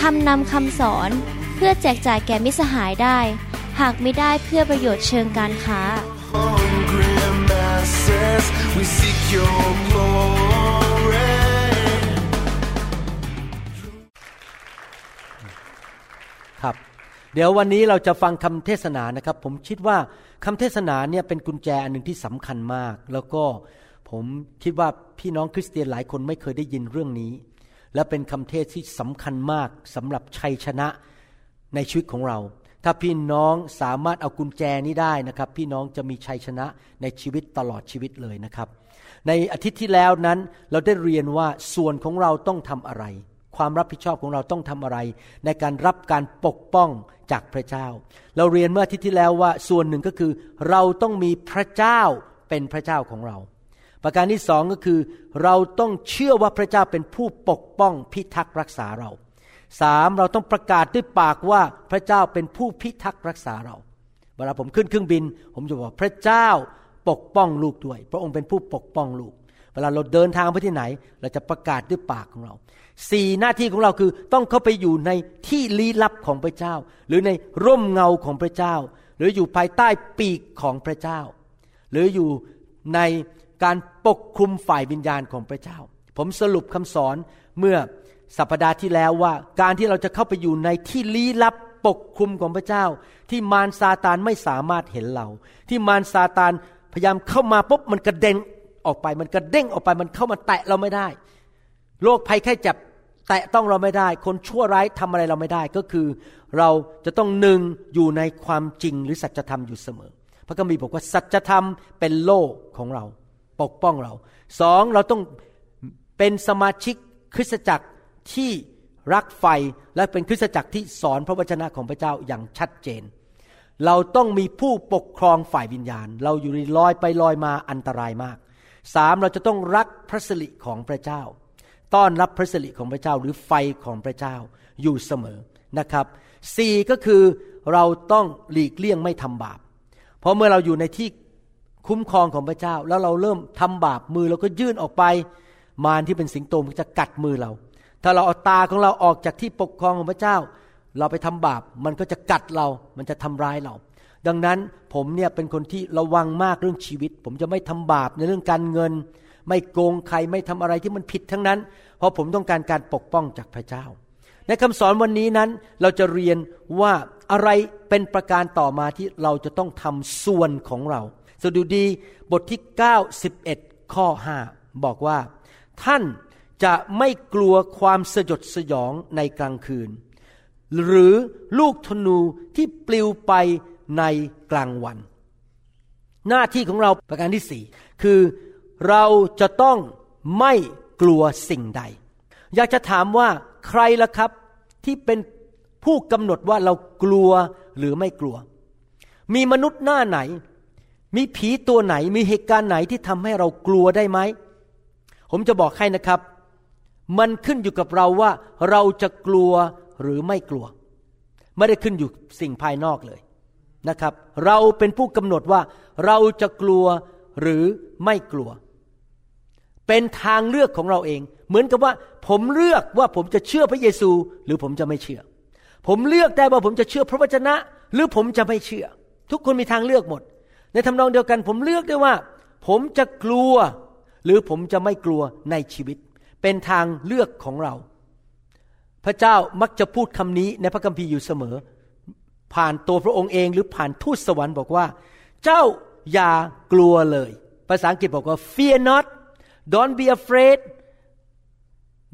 ทำนำคำสอนเพื่อแจกจ่ายแก่มิสหายได้ หากไม่ได้เพื่อประโยชน์เชิงการค้า Hungry masses, we seek your glory. ครับ เดี๋ยววันนี้เราจะฟังคำเทศนานะครับ ผมคิดว่าคำเทศนาเนี่ยเป็นกุญแจอันหนึ่งที่สำคัญมาก แล้วก็ผมคิดว่าพี่น้องคริสเตียนหลายคนไม่เคยได้ยินเรื่องนี้ และเป็นคำเทศที่สำคัญมากสำหรับชัยชนะในชีวิตของเรา ถ้าพี่น้องสามารถเอากุญแจนี้ได้นะครับ พี่น้องจะมีชัยชนะในชีวิตตลอดชีวิตเลยนะครับ ในอาทิตย์ที่แล้วนั้นเราได้เรียนว่าส่วนของเราต้องทำอะไร ความรับผิดชอบของเราต้องทำอะไร ในการรับการปกป้องจากพระเจ้า เราเรียนเมื่ออาทิตย์ที่แล้วว่าส่วนหนึ่งก็คือ เราต้องมีพระเจ้าเป็นพระเจ้าของเรา ประการที่สองก็คือ เราต้องเชื่อว่าพระเจ้าเป็นผู้ปกป้องพิทักษ์รักษาเราสามเราต้องประกาศด้วยปากว่าพระเจ้าเป็นผู้พิทักษ์รักษาเรา เวลาผมขึ้นเครื่องบิน ผมจะบอกพระเจ้าปกป้องลูกด้วย พระองค์เป็นผู้ปกป้องลูก เวลาเราเดินทางไปที่ไหน เราจะประกาศด้วยปากของเราสี่หน้าที่ของเราคือต้องเข้าไปอยู่ในที่ลี้ลับของพระเจ้า หรือในร่มเงาของพระเจ้า หรืออยู่ภายใต้ปีกของพระเจ้า หรืออยู่ใน การปกคลุมฝ่ายวิญญาณของพระเจ้า ผมสรุปคำสอนเมื่อสัปดาห์ที่แล้วว่า การที่เราจะเข้าไปอยู่ในที่ลี้ลับปกคลุมของพระเจ้า ที่มารซาตานไม่สามารถเห็นเรา ที่มารซาตานพยายามเข้ามาปุ๊บมันกระเด็นออกไปมันกระเด้งออกไปมันเข้ามาแตะเราไม่ได้โรคภัยแค่จับแตะต้องเราไม่ได้ คนชั่วร้ายทำอะไรเราไม่ได้ ก็คือ เราจะต้องหนึ่งอยู่ในความจริงหรือสัจธรรมอยู่เสมอ พระคัมภีร์บอกว่าสัจธรรมเป็นโลกของเรา ปกป้องเราสองเราต้องเป็นสมาชิกคริสตจักรที่รักไฟและเป็นคริสตจักรที่สอนพระวจนะของพระเจ้าอย่างชัดเจน เราต้องมีผู้ปกครองฝ่ายวิญญาณ เราอยู่ในลอยไปลอยมาอันตรายมากสามเราจะต้องรักพระสิริของพระเจ้า ต้อนรับพระสิริของพระเจ้าหรือไฟของพระเจ้าอยู่เสมอนะครับสี่ก็คือเราต้องหลีกเลี่ยงไม่ทำบาป เพราะเมื่อเราอยู่ในที่ คุ้มครองของพระเจ้า แล้วเราเริ่มทำบาปมือเราก็ยื่นออกไป มารที่เป็นสิงโตมันจะกัดมือเรา ถ้าเราเอาตาของเราออกจากที่ปกครองของพระเจ้า เราไปทำบาปมันก็จะกัดเรา มันจะทำร้ายเรา ดังนั้นผมเนี่ยเป็นคนที่ระวังมากเรื่องชีวิต ผมจะไม่ทำบาปในเรื่องการเงิน ไม่โกงใครไม่ทำอะไรที่มันผิดทั้งนั้น เพราะผมต้องการการปกป้องจากพระเจ้า ในคำสอนวันนี้นั้นเราจะเรียนว่าอะไรเป็นประการต่อมาที่เราจะต้องทำส่วนของเรา สดุดีบทที่91ข้อ 5 บอกว่า ท่านจะไม่กลัวความสยดสยองในกลางคืน หรือลูกธนูที่ปลิวไปในกลางวัน หน้าที่ของเราประการที่สี่คือเราจะต้องไม่กลัวสิ่งใด อยากจะถามว่าใครล่ะครับที่เป็นผู้กำหนดว่าเรากลัวหรือไม่กลัว มีมนุษย์หน้าไหน มีผีตัวไหนมีเหตุการณ์ไหนที่ทำให้เรากลัวได้ไหม ผมจะบอกให้นะครับ มันขึ้นอยู่กับเราว่าเราจะกลัวหรือไม่กลัว ไม่ได้ขึ้นอยู่สิ่งภายนอกเลยนะครับ เราเป็นผู้กำหนดว่าเราจะกลัวหรือไม่กลัว เป็นทางเลือกของเราเอง เหมือนกับว่า ผมเลือกว่าผมจะเชื่อพระเยซู หรือผมจะไม่เชื่อ ผมเลือกได้ว่าผมจะเชื่อพระวจนะ หรือผมจะไม่เชื่อ ทุกคนมีทางเลือกหมด ในทำนองเดียวกันผมเลือกได้ว่า ผมจะกลัว หรือผมจะไม่กลัวในชีวิต เป็นทางเลือกของเรา พระเจ้ามักจะพูดคำนี้ในพระคัมภีร์อยู่เสมอ ผ่านตัวพระองค์เองหรือผ่านทูตสวรรค์บอกว่า เจ้าอย่ากลัวเลย ภาษาอังกฤษบอกว่า fear not don't be afraid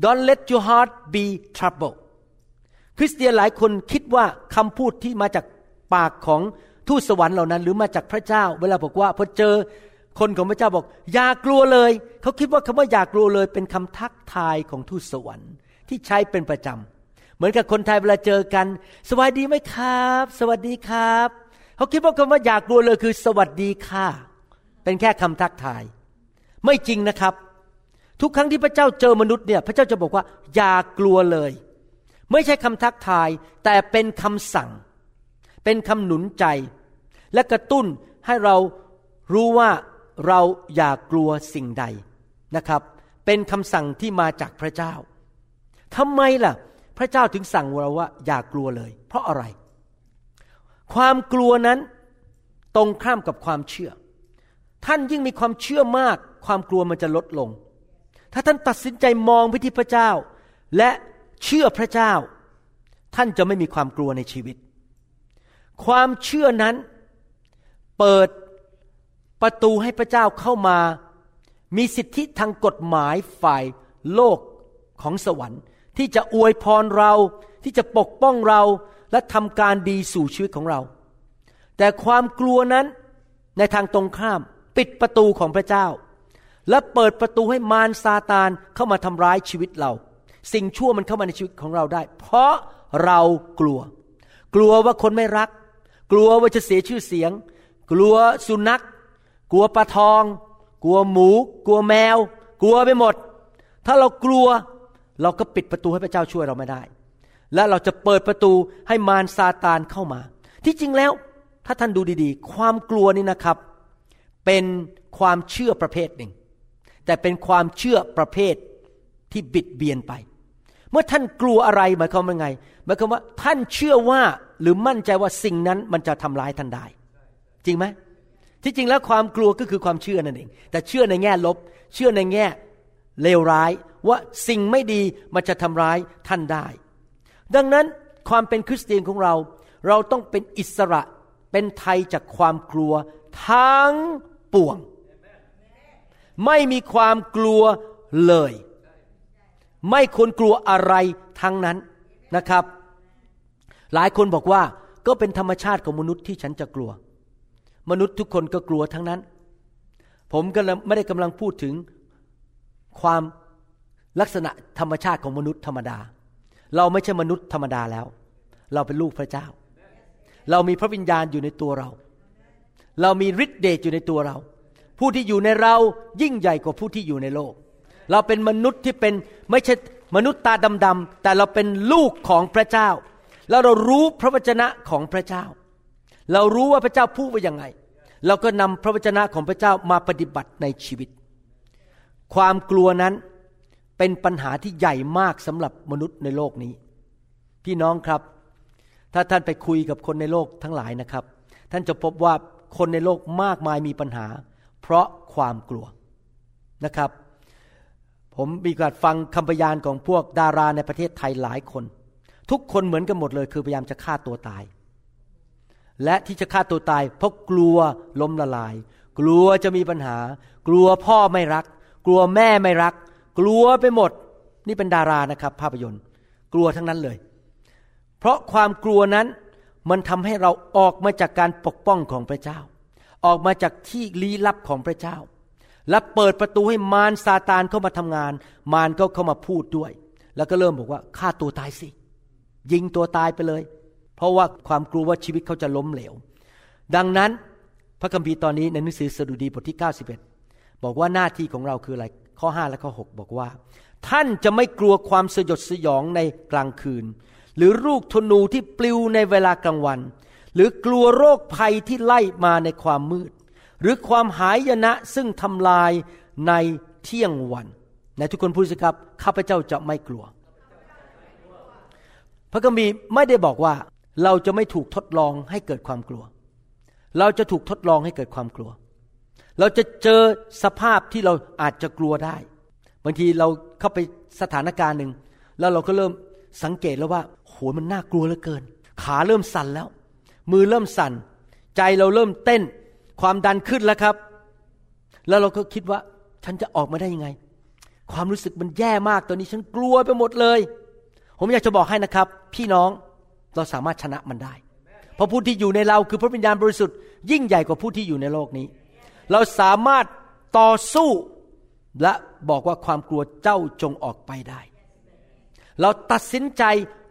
don't let your heart be troubled คริสเตียนหลายคนคิดว่าคำพูดที่มาจากปากของ ทูตสวรรค์เหล่านั้นหรือมาจากพระเจ้า เวลาบอกว่าพอเจอคนของพระเจ้าบอก อย่ากลัวเลย เขาคิดว่าคำว่าอย่ากลัวเลย เป็นคำทักทายของทูตสวรรค์ที่ใช้เป็นประจเหมือนกับคนไทยเวลาเจอกัน สวัสดีไหมครับ สวัสดีครับ เขาคิดว่าคำว่าอย่ากลัวเลยคือ สวัสดีค่ะ เป็นแค่คำทักทาย ไม่จริงนะครับ ทุกครั้งที่พระเจ้าเจอมนุษย์เนี่ย พระเจ้าจะบอกว่า อย่ากลัวเลย ไม่ใช่คำทักทาย แต่เป็นคำสั่ง เป็นคำหนุนใจ และกระตุ้นให้เรารู้ว่าเราอย่ากลัวสิ่งใดนะครับ เป็นคำสั่งที่มาจากพระเจ้าทำไมล่ะ พระเจ้าถึงสั่งเราว่า อย่ากลัวเลย เพราะอะไร ความกลัวนั้นตรงข้ามกับความเชื่อ ท่านยิ่งมีความเชื่อมาก ความกลัวมันจะลดลง ถ้าท่านตัดสินใจมองไปที่พระเจ้า และเชื่อพระเจ้า ท่านจะไม่มีความกลัวในชีวิต ความเชื่อนั้น เปิดประตูให้พระเจ้าเข้ามา มีสิทธิทางกฎหมายฝ่ายโลกของสวรรค์ ที่จะอวยพรเราที่จะปกป้องเราและทำการดีสู่ชีวิตของเรา แต่ความกลัวนั้นในทางตรงข้ามปิดประตูของพระเจ้า และเปิดประตูให้มารซาตานเข้ามาทำร้ายชีวิตเรา สิ่งชั่วมันเข้ามาในชีวิตของเราได้ เพราะเรากลัว กลัวว่าคนไม่รัก กลัวว่าจะเสียชื่อเสียง กลัวสุนัข กลัวปลาทอง กลัวหมู กลัวแมว กลัวไปหมด ถ้าเรากลัวเราก็ปิดประตูให้พระเจ้าช่วยเราไม่ได้ และเราจะเปิดประตูให้มารซาตานเข้ามา ที่จริงแล้วถ้าท่านดูดีๆ ความกลัวนี่นะครับ เป็นความเชื่อประเภทหนึ่ง แต่เป็นความเชื่อประเภทที่บิดเบียนไป เมื่อท่านกลัวอะไรหมายความว่าไงหมายความว่าท่านเชื่อว่าหรือมั่นใจว่าสิ่งนั้นมันจะทำร้ายท่านได้ จริงไหมที่จริงแล้วความกลัวก็คือความเชื่อนั่นเอง แต่เชื่อในแง่ลบ เชื่อในแง่เลวร้ายว่าสิ่งไม่ดีมันจะทำร้ายท่านได้ ดังนั้นความเป็นคริสเตียนของเรา เราต้องเป็นอิสระเป็นไทยจากความกลัวทั้งปวง ไม่มีความกลัวเลย ไม่ควรกลัวอะไรทั้งนั้นนะครับ หลายคนบอกว่าก็เป็นธรรมชาติของมนุษย์ที่ฉันจะกลัว มนุษย์ทุกคนก็กลัวทั้งนั้น ผมก็ไม่ได้กำลังพูดถึงความลักษณะธรรมชาติของมนุษย์ธรรมดา เราไม่ใช่มนุษย์ธรรมดาแล้ว เราเป็นลูกพระเจ้า เรามีพระวิญญาณอยู่ในตัวเรา เรามีฤทธิเดชอยู่ในตัวเรา ผู้ที่อยู่ในเรายิ่งใหญ่กว่าผู้ที่อยู่ในโลก เราเป็นมนุษย์ที่เป็นไม่ใช่มนุษย์ตาดำๆแต่เราเป็นลูกของพระเจ้า แล้วเรารู้พระวจนะของพระเจ้า เรารู้ว่าพระเจ้าพูดว่ายังไง เราก็นำพระวจนะของพระเจ้ามาปฏิบัติในชีวิต ความกลัวนั้นเป็นปัญหาที่ใหญ่มากสำหรับมนุษย์ในโลกนี้ พี่น้องครับ ถ้าท่านไปคุยกับคนในโลกทั้งหลายนะครับ ท่านจะพบว่าคนในโลกมากมายมีปัญหา เพราะความกลัวนะครับ ผมมีการฟังคำพยานของพวกดาราในประเทศไทยหลายคน ทุกคนเหมือนกันหมดเลย คือพยายามจะฆ่าตัวตาย และที่จะฆ่าตัวตาย เพราะกลัวล้มละลาย กลัวจะมีปัญหา กลัวพ่อไม่รัก กลัวแม่ไม่รัก กลัวไปหมด นี่เป็นดารานะครับ ภาพยนตร์ กลัวทั้งนั้นเลย เพราะความกลัวนั้นมันทำให้เราออกมาจากการปกป้องของพระเจ้า ออกมาจากที่ลี้ลับของพระเจ้า และเปิดประตูให้มารซาตานเข้ามาทำงาน มารก็เข้ามาพูดด้วย แล้วก็เริ่มบอกว่าฆ่าตัวตายสิ ยิงตัวตายไปเลย เพราะว่าความกลัวว่าชีวิตเขาจะล้มเหลว ดังนั้นพระคัมภีร์ตอนนี้ในหนังสือสดุดีบทที่ 91 บอกว่าหน้าที่ของเราคืออะไรข้อ 5 และข้อ 6 บอกว่า ท่านจะไม่กลัวความสยดสยองในกลางคืน หรือลูกธนูที่ปลิวในเวลากลางวัน หรือกลัวโรคภัยที่ไล่มาในความมืด หรือความหายนะซึ่งทำลายในเที่ยงวันในทุกคนพูดสิครับ ข้าพเจ้าจะไม่กลัว พระคัมภีร์ไม่ได้บอกว่า เราจะไม่ถูกทดลองให้เกิดความกลัว เราจะถูกทดลองให้เกิดความกลัว เราจะเจอสภาพที่เราอาจจะกลัวได้ บางทีเราเข้าไปสถานการณ์หนึ่ง แล้วเราก็เริ่มสังเกตแล้วว่าโหมันน่ากลัวเหลือเกิน ขาเริ่มสั่นแล้ว มือเริ่มสั่น ใจเราเริ่มเต้น ความดันขึ้นแล้วครับ แล้วเราก็คิดว่าฉันจะออกมาได้ยังไง ความรู้สึกมันแย่มากตอนนี้ฉันกลัวไปหมดเลย ผมอยากจะบอกให้นะครับ พี่น้อง เราสามารถชนะมันได้ เพราะผู้ที่อยู่ในเราคือพระวิญญาณบริสุทธิ์ยิ่งใหญ่กว่าผู้ที่อยู่ในโลกนี้ เราสามารถต่อสู้และบอกว่าความกลัวเจ้าจงออกไปได้ เราตัดสินใจ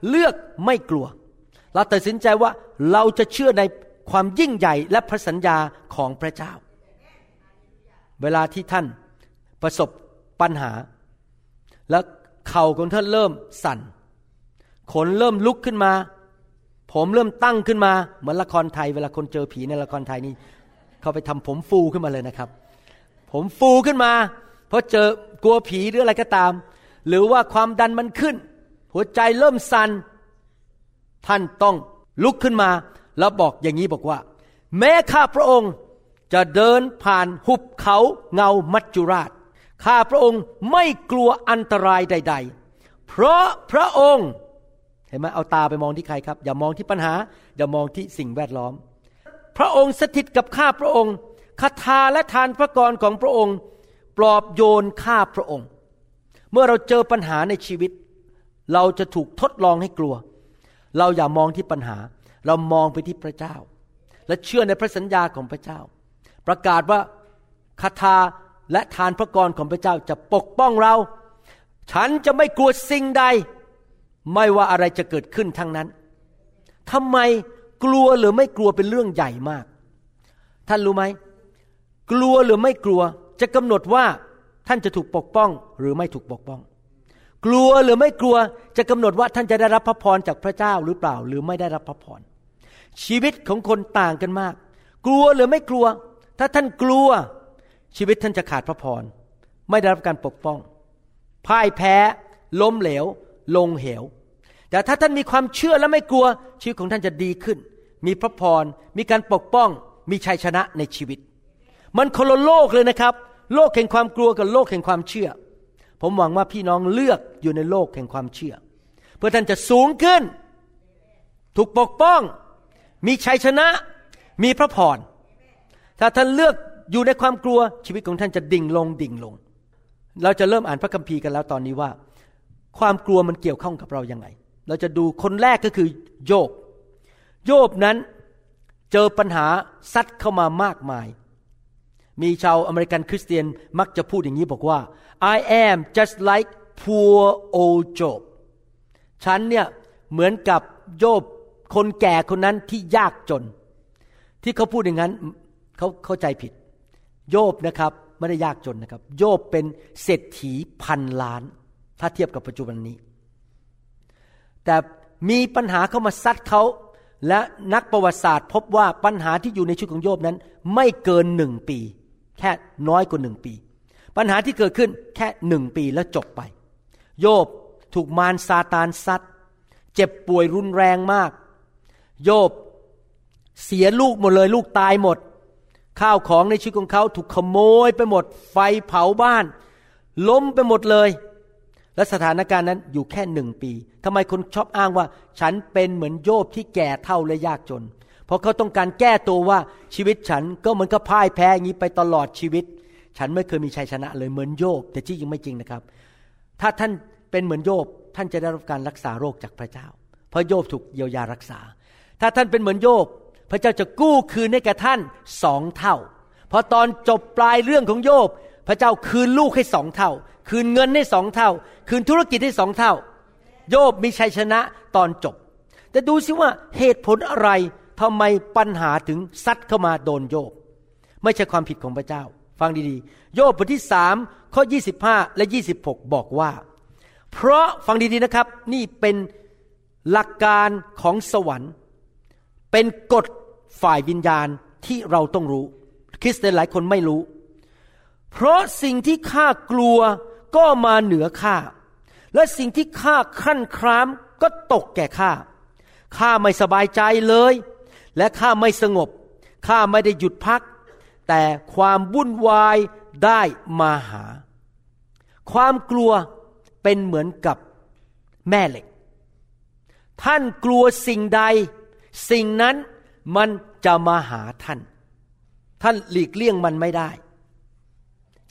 เลือกไม่กลัว เราตัดสินใจว่าเราจะเชื่อในความยิ่งใหญ่และพระสัญญาของพระเจ้า เวลาที่ท่านประสบปัญหา แล้วเข่าของท่านเริ่มสั่น ขนเริ่มลุกขึ้นมา ผมเริ่มตั้งขึ้นมา เหมือนละครไทย เวลาคนเจอผีในละครไทยนี่เขาไปทำผมฟูขึ้นมาเลยนะครับ ผมฟูขึ้นมา เพราะเจอกลัวผีหรืออะไรก็ตาม หรือว่าความดันมันขึ้น หัวใจเริ่มสัน่นท่านต้องลุกขึ้นมา แล้วบอกอย่างนี้บอกว่า แม้ข้าพระองค์จะเดินผ่านหุบเขาเงามัจจุราชข้าพระองค์ไม่กลัวอันตรายใด ๆ เพราะพระองค์ เห็นไหมเอาตาไปมองที่ใครครับ อย่ามองที่ปัญหา อย่ามองที่สิ่งแวดล้อม พระองค์สถิตกับข้าพระองค์คาถาและทานพระกรของพระองค์ ปลอบโยนข้าพระองค์ เมื่อเราเจอปัญหาในชีวิต เราจะถูกทดลองให้กลัว เราอย่ามองที่ปัญหา เรามองไปที่พระเจ้า และเชื่อในพระสัญญาของพระเจ้า ประกาศว่าคาถาและทานพระกรของพระเจ้าจะปกป้องเรา ฉันจะไม่กลัวสิ่งใด ไม่ว่าอะไรจะเกิดขึ้นทั้งนั้นทำไมกลัวหรือไม่กลัวเป็นเรื่องใหญ่มาก ท่านรู้ไหมกลัวหรือไม่กลัวจะกำหนดว่าท่านจะถูกปกป้องหรือไม่ถูกปกป้อง กลัวหรือไม่กลัวจะกำหนดว่าท่านจะได้รับพระพรจากพระเจ้าหรือเปล่า หรือไม่ได้รับพระพรชีวิตของคนต่างกันมาก กลัวหรือไม่กลัว ถ้าท่านกลัว ชีวิตท่านจะขาดพระพรไม่ได้รับการปกป้องพ่ายแพ้ ล้มเหลว ลงเหว แต่ถ้าท่านมีความเชื่อและไม่กลัว ชีวิตของท่านจะดีขึ้น มีพระพร มีการปกป้อง มีชัยชนะในชีวิต มันคนละโลกเลยนะครับ โลกแห่งความกลัวกับโลกแห่งความเชื่อ ผมหวังว่าพี่น้องเลือกอยู่ในโลกแห่งความเชื่อ เพื่อท่านจะสูงขึ้น ถูกปกป้อง มีชัยชนะ มีพระพร ถ้าท่านเลือกอยู่ในความกลัวชีวิตของท่านจะดิ่งลงดิ่งลง เราจะเริ่มอ่านพระคัมภีร์กันแล้วตอนนี้ว่า ความกลัวมันเกี่ยวข้องกับเรายังไง เราจะดูคนแรกก็คือโยบ โยบนั้นเจอปัญหาซัดเข้ามามากมาย มีชาวอเมริกันคริสเตียนมักจะพูดอย่างนี้บอกว่า I am just like poor old Job ฉันเนี่ยเหมือนกับโยบคนแก่คนนั้นที่ยากจน ที่เขาพูดอย่างนั้นเขาเข้าใจผิด โยบนะครับไม่ได้ยากจนนะครับ โยบเป็นเศรษฐีพันล้าน ถ้าเทียบกับปัจจุบันนี้ แต่มีปัญหาเข้ามาซัดเขาและนักประวัติศาสตร์พบว่าปัญหาที่อยู่ในชีวิตของโยบนั้น ไม่เกินหนึ่งปี แค่น้อยกว่าหนึ่งปี ปัญหาที่เกิดขึ้นแค่หนึ่งปีแล้วจบไป โยบถูกมารซาตานซัดเจ็บป่วยรุนแรงมาก โยบเสียลูกหมดเลยลูกตายหมด ข้าวของในชีวิตของเขาถูกขโมยไปหมด ไฟเผาบ้าน ล้มไปหมดเลย และสถานการณ์นั้นอยู่แค่หนึ่งปีทำไมคนชอบอ้างว่า ฉันเป็นเหมือนโยบที่แก่เท่าและยากจน เพราะเขาต้องการแก้ตัวว่าชีวิตฉันก็เหมือนกับพ่ายแพ้อย่างนี้ไปตลอดชีวิต ฉันไม่เคยมีชัยชนะเลยเหมือนโยบ แต่ที่จริงไม่จริงนะครับ ถ้าท่านเป็นเหมือนโยบ ท่านจะได้รับการรักษาโรคจากพระเจ้า เพราะโยบถูกเยียวยารักษา ถ้าท่านเป็นเหมือนโยบ พระเจ้าจะกู้คืนให้แก่ท่านสองเท่าพอตอนจบปลายเรื่องของโยบ พระเจ้าคืนลูกให้สองเท่า คืนเงินให้สองเท่า คืนธุรกิจให้สองเท่า โยบมีชัยชนะตอนจบ แต่ดูสิว่าเหตุผลอะไรทำไมปัญหาถึงซัดเข้ามาโดนโยบ ไม่ใช่ความผิดของพระเจ้า ฟังดีๆ โยบบทที่สามข้อ 25 และ 26 บอกว่า เพราะฟังดีๆนะครับ นี่เป็นหลักการของสวรรค์ เป็นกฎฝ่ายวิญญาณที่เราต้องรู้ คริสเตียนหลายคนไม่รู้ เพราะสิ่งที่ข้ากลัว ก็มาเหนือข้า และสิ่งที่ข้าขั้นครามก็ตกแก่ข้า ข้าไม่สบายใจเลย และข้าไม่สงบ ข้าไม่ได้หยุดพัก แต่ความวุ่นวายได้มาหา ความกลัวเป็นเหมือนกับแม่เหล็ก ท่านกลัวสิ่งใด สิ่งนั้นมันจะมาหาท่าน ท่านหลีกเลี่ยงมันไม่ได้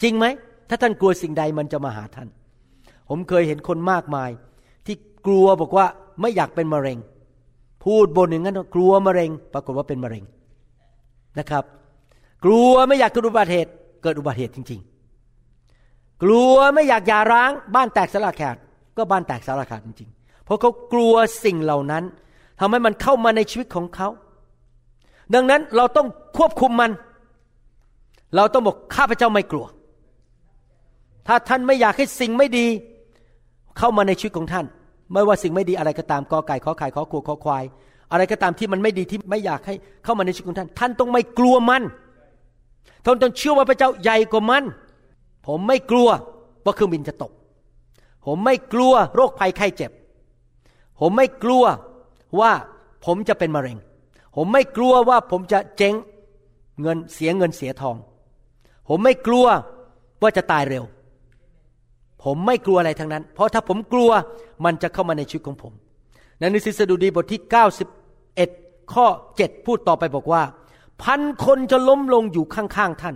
จริงไหม ถ้าท่านกลัวสิ่งใดมันจะมาหาท่าน ผมเคยเห็นคนมากมาย ที่กลัวบอกว่าไม่อยากเป็นมะเร็ง พูดบนอย่างนั้นกลัวมะเร็ง ปรากฏว่าเป็นมะเร็งนะครับ กลัวไม่อยากเกิดอุบัติเหตุ เกิดอุบัติเหตุจริง ๆ กลัวไม่อยากหย่าร้าง บ้านแตกสลายขาดก็บ้านแตกสลายขาดจริง ๆ เพราะเขากลัวสิ่งเหล่านั้นทำให้มันเข้ามาในชีวิตของเขา ดังนั้นเราต้องควบคุมมัน เราต้องบอกข้าพเจ้าไม่กลัว ถ้าท่านไม่อยากให้สิ่งไม่ดี เข้ามาในชีวิตของท่าน ไม่ว่าสิ่งไม่ดีอะไรก็ตามกอไก่ขอไข่ขอขวขอควาย อะไรก็ตามที่มันไม่ดีที่ไม่อยากให้เข้ามาในชีวิตของท่าน ท่านต้องไม่กลัวมันท่านต้องเชื่อว่าพระเจ้าใหญ่กว่ามัน ผมไม่กลัวว่าเครื่องบินจะตก ผมไม่กลัวโรคภัยไข้เจ็บ ผมไม่กลัวว่าผมจะเป็นมะเร็ง ผมไม่กลัวว่าผมจะเจ๊งเงินเสียเงินเสียทอง ผมไม่กลัวว่าจะตายเร็ว ผมไม่กลัวอะไรทั้งนั้น เพราะถ้าผมกลัวมันจะเข้ามาในชีวิตของผมในนังสือสดุดีบทที่ 91 ข้อ 7 พูดต่อไปบอกว่า พันคนจะล้มลงอยู่ข้างๆท่าน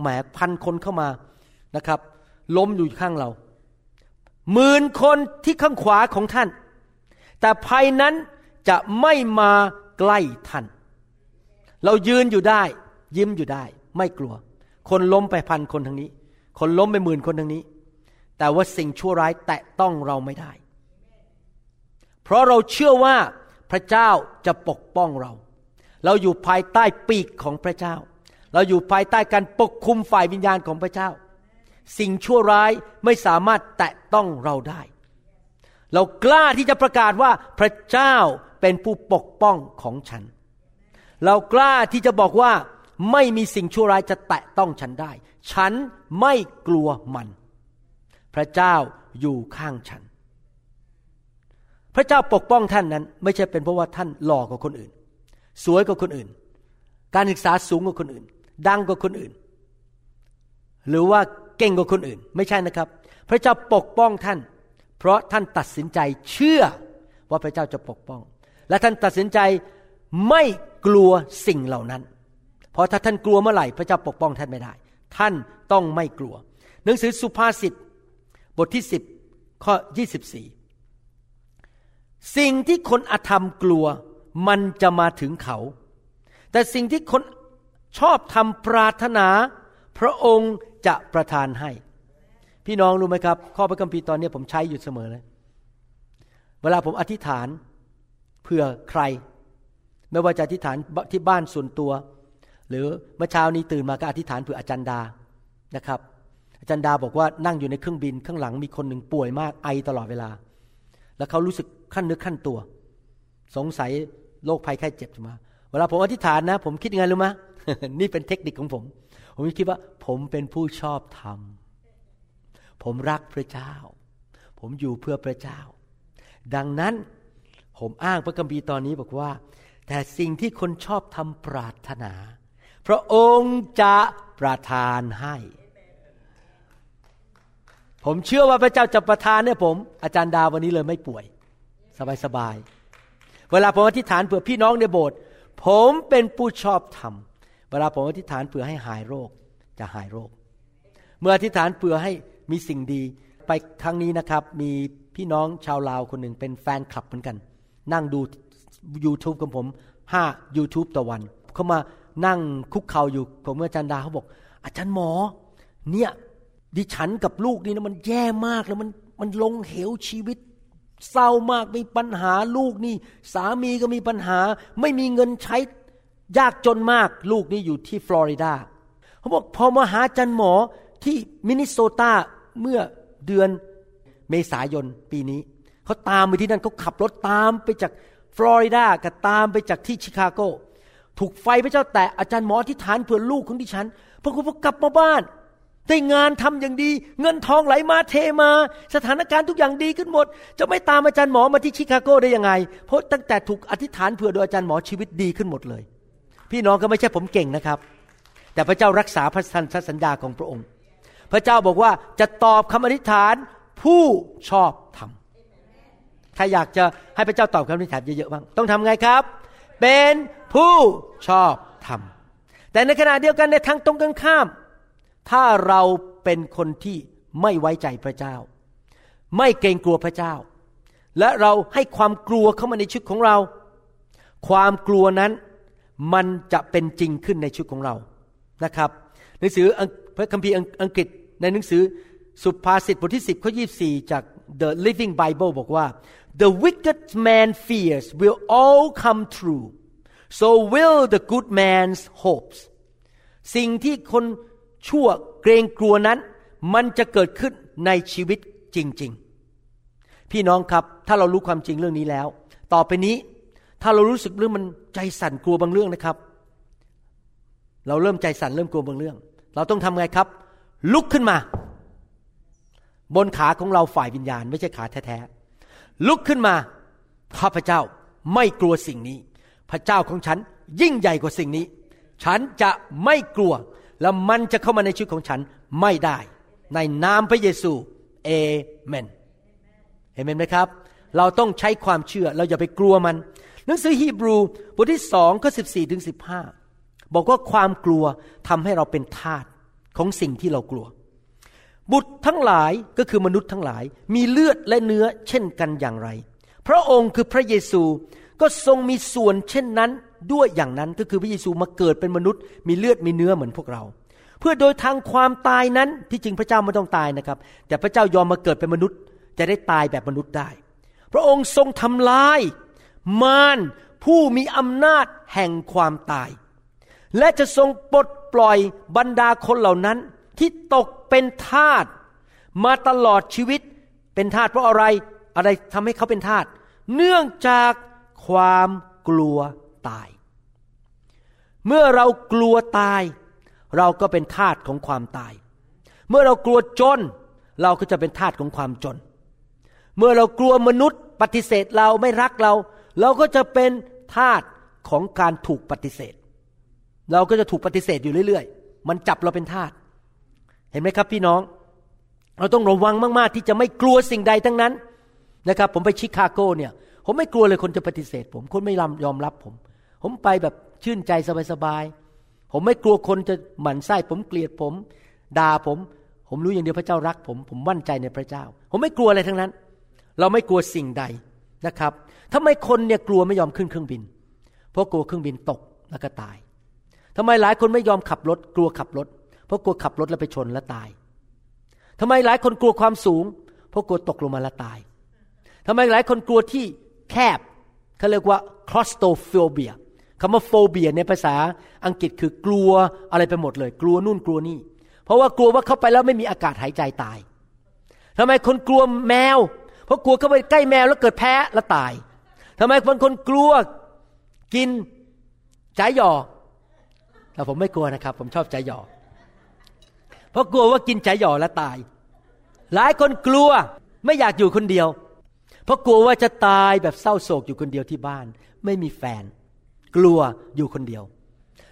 แหมพันคนเข้ามานะครับ ล้มอยู่ข้างเราหมื่นคนที่ข้างขวาของท่าน แต่ภัยนั้นจะไม่มาใกล้ท่าน เรายืนอยู่ได้ ยิ้มอยู่ได้ ไม่กลัว คนล้มไปพันคนทางนี้ คนล้มไปหมื่นคนทางนี้ แต่ว่าสิ่งชั่วร้ายแตะต้องเราไม่ได้ เพราะเราเชื่อว่าพระเจ้าจะปกป้องเรา เราอยู่ภายใต้ปีกของพระเจ้า เราอยู่ภายใต้การปกคุมฝ่ายวิญญาณของพระเจ้า สิ่งชั่วร้ายไม่สามารถแตะต้องเราได้ เรากล้าที่จะประกาศว่าพระเจ้าเป็นผู้ปกป้องของฉัน เรากล้าที่จะบอกว่าไม่มีสิ่งชั่วร้ายจะแตะต้องฉันได้ ฉันไม่กลัวมัน พระเจ้าอยู่ข้างฉัน พระเจ้าปกป้องท่านนั้น ไม่ใช่เป็นเพราะว่าท่านหล่อกว่าคนอื่น สวยกว่าคนอื่น การศึกษาสูงกว่าคนอื่น ดังกว่าคนอื่น หรือว่าเก่งกว่าคนอื่น ไม่ใช่นะครับ พระเจ้าปกป้องท่าน เพราะท่านตัดสินใจเชื่อว่าพระเจ้าจะปกป้อง และท่านตัดสินใจไม่กลัวสิ่งเหล่านั้น เพราะถ้าท่านกลัวเมื่อไหร่ พระเจ้าปกป้องท่านไม่ได้ ท่านต้องไม่กลัว หนังสือสุภาษิต บทที่สิบข้อยี่สิบสี่สิ่งที่คนอธรรมกลัวมันจะมาถึงเขา แต่สิ่งที่คนชอบทำปรารถนา พระองค์จะประทานให้ พี่น้องรู้ไหมครับ ข้อพระคัมภีร์ตอนนี้ผมใช้อยู่เสมอเลย เวลาผมอธิษฐานเพื่อใคร ไม่ว่าจะอธิษฐานที่บ้านส่วนตัว หรือเมื่อเช้านี้ตื่นมาก็อธิษฐานเผื่ออาจารย์ดานะครับ อาจารย์ดาบอกว่านั่งอยู่ในเครื่องบินข้างหลังมีคนหนึ่งป่วยมากไอตลอดเวลา แล้วเขารู้สึกขั้นนึกขั้นตัว สงสัยโรคภัยไข้เจ็บจะมาเวลาผมอธิษฐานนะ ผมคิดยังไงรู้ไหมนี่เป็นเทคนิคของผม ผมคิดว่า ผมเป็นผู้ชอบธรรมผมรักพระเจ้า ผมอยู่เพื่อพระเจ้า ดังนั้นผมอ้างพระคัมภีร์ตอนนี้บอกว่า แต่สิ่งที่คนชอบทำปรารถนา พระองค์จะประทานให้ ผมเชื่อว่าพระเจ้าจะประทานให้ผม อาจารย์ดาวันนี้เลยไม่ป่วย สบายๆเวลาผมอธิษฐานเผื่อพี่น้องในโบสถ์ผมเป็นผู้ชอบธรรม เวลาผมอธิษฐานเผื่อให้หายโรค จะหายโรค เมื่ออธิษฐานเผื่อให้มีสิ่งดี ไปครั้งนี้นะครับ มีพี่น้องชาวลาวคนหนึ่งเป็นแฟนคลับเหมือนกัน นั่งดู YouTube ของผมห้า YouTube ต่อวัน เขามานั่งคุกเข่าอยู่ผมเมื่อาจารย์ดาเขาบอก อาจารย์หมอ เนี่ย ดิฉันกับลูกนี่นะมันแย่มากแล้วมันมันลงเหวชีวิต เศร้ามากมีปัญหาลูกนี่ สามีก็มีปัญหา ไม่มีเงินใช้ยากจนมากลูกนี่อยู่ที่ฟลอริดาเขาบอกพอมาหาอาจารย์หมอที่มินนิโซตาเมื่อเดือนเมษายนปีนี้เขาตามไปที่นั่นเขาขับรถตามไปจากฟลอริดากับตามไปจากที่ชิคาโก ถูกไฟพระเจ้าแตะอาจารย์หมอที่ฐานเพื่อลูกของดิฉันพอเขากลับมาบ้าน ได้งานทำอย่างดี เงินทองไหลมาเทมา สถานการณ์ทุกอย่างดีขึ้นหมด จะไม่ตามอาจารย์หมอมาที่ชิคาโกได้ยังไง เพราะตั้งแต่ถูกอธิษฐานเผื่อโดยอาจารย์หมอชีวิตดีขึ้นหมดเลย พี่น้องก็ไม่ใช่ผมเก่งนะครับ แต่พระเจ้ารักษาพระสัญญาของพระองค์ พระเจ้าบอกว่าจะตอบคำอธิษฐานผู้ชอบธรรมใครอยากจะให้พระเจ้าตอบคำอธิษฐานเยอะๆบ้างต้องทำไงครับ เป็นผู้ชอบธรรมแต่ในขณะเดียวกันในทางตรงกันข้าม ถ้าเราเป็นคนที่ไม่ไว้ใจพระเจ้า ไม่เกรงกลัวพระเจ้า และเราให้ความกลัวเข้ามาในชีวิตของเรา ความกลัวนั้นมันจะเป็นจริงขึ้นในชีวิตของเรานะครับหนังสือพระคัมภีร์อังกฤษในหนังสือสุภาษิตบทที่ 10ข้อ24 จาก The Living Bible บอกว่า the wicked man fears will all come true so will the good man's hopes สิ่งที่คน ชั่วเกรงกลัวนั้น มันจะเกิดขึ้นในชีวิตจริง ๆ พี่น้องครับถ้าเรารู้ความจริงเรื่องนี้แล้ว ต่อไปนี้ถ้าเรารู้สึกเรื่องมันใจสั่นกลัวบางเรื่องนะครับ เราเริ่มใจสั่นเริ่มกลัวบางเรื่อง เราต้องทำไงครับ ลุกขึ้นมา บนขาของเราฝ่ายวิญญาณ ไม่ใช่ขาแท้ๆลุกขึ้นมาข้าพเจ้าไม่กลัวสิ่งนี้ พระเจ้าของฉันยิ่งใหญ่กว่าสิ่งนี้ ฉันจะไม่กลัว แล้วมันจะเข้ามาในชีวิตของฉันไม่ได้ ในนามพระเยซูเอเมนเห็นไหมครับ เราต้องใช้ความเชื่อเราอย่าไปกลัวมัน หนังสือฮีบรูบทที่สองข้อสิบสี่ถึงสิบห้าบอกว่าความกลัวทำให้เราเป็นทาสของสิ่งที่เรากลัว บุตรทั้งหลายก็คือมนุษย์ทั้งหลาย มีเลือดและเนื้อเช่นกันอย่างไร พระองค์คือพระเยซู ก็ทรงมีส่วนเช่นนั้นด้วยอย่างนั้นก็คือพระเยซูมาเกิดเป็นมนุษย์ มีเลือดมีเนื้อเหมือนพวกเรา เพื่อโดยทางความตายนั้นที่จริงพระเจ้าไม่ต้องตายนะครับ แต่พระเจ้ายอมมาเกิดเป็นมนุษย์ จะได้ตายแบบมนุษย์ได้ พระองค์ทรงทำลาย มารผู้มีอำนาจแห่งความตาย และจะทรงปลดปล่อยบรรดาคนเหล่านั้น ที่ตกเป็นทาสมาตลอดชีวิตเป็นทาสเพราะอะไรอะไรทำให้เขาเป็นทาสเนื่องจาก ความกลัวตาย เมื่อเรากลัวตาย เราก็เป็นทาสของความตาย เมื่อเรากลัวจน เราก็จะเป็นทาสของความจน เมื่อเรากลัวมนุษย์ ปฏิเสธเราไม่รักเรา เราก็จะเป็นทาสของการถูกปฏิเสธ เราก็จะถูกปฏิเสธอยู่เรื่อย ๆ มันจับเราเป็นทาสเห็นไหมครับพี่น้อง เราต้องระวังมาก ๆ ที่จะไม่กลัวสิ่งใดทั้งนั้นนะครับ ผมไปชิคาโกเนี่ย ผมไม่กลัวเลยคนจะปฏิเสธ ผมคนไม่ยอมรับผม ผมไปแบบชื่นใจสบายๆผมไม่กลัวคนจะหมั่นไส้ผมเกลียดผมด่าผม ผมรู้อย่างเดียวพระเจ้ารักผม ผมมั่นใจในพระเจ้า ผมไม่กลัวอะไรทั้งนั้น เราไม่กลัวสิ่งใดนะครับทำไมคนเนี่ยกลัวไม่ยอมขึ้นเครื่องบิน เพราะกลัวเครื่องบินตกแล้วก็ตายทำไมหลายคนไม่ยอมขับรถ กลัวขับรถ เพราะกลัวขับรถแล้วไปชนแล้วตายทำไมหลายคนกลัวความสูง เพราะกลัวตกลงมาแล้วตายทำไมหลายคนกลัวที่ แคบเขาเรียกว่า claustrophobia คำว่าโฟเบียในภาษาอังกฤษคือกลัวอะไรไปหมดเลย กลัวนู่นกลัวนี่ เพราะว่ากลัวว่าเข้าไปแล้วไม่มีอากาศหายใจตายทำไมคนกลัวแมว เพราะกลัวเข้าไปใกล้แมวแล้วเกิดแพ้แล้วตายทำไมคนคนกลัวกินใจหยอแต่ผมไม่กลัวนะครับ ผมชอบใจหยอเพราะกลัวว่ากินใจหยอแล้วตาย หลายคนกลัวไม่อยากอยู่คนเดียว เพราะกลัวว่าจะตายแบบเศร้าโศกอยู่คนเดียวที่บ้าน ไม่มีแฟน กลัวอยู่คนเดียว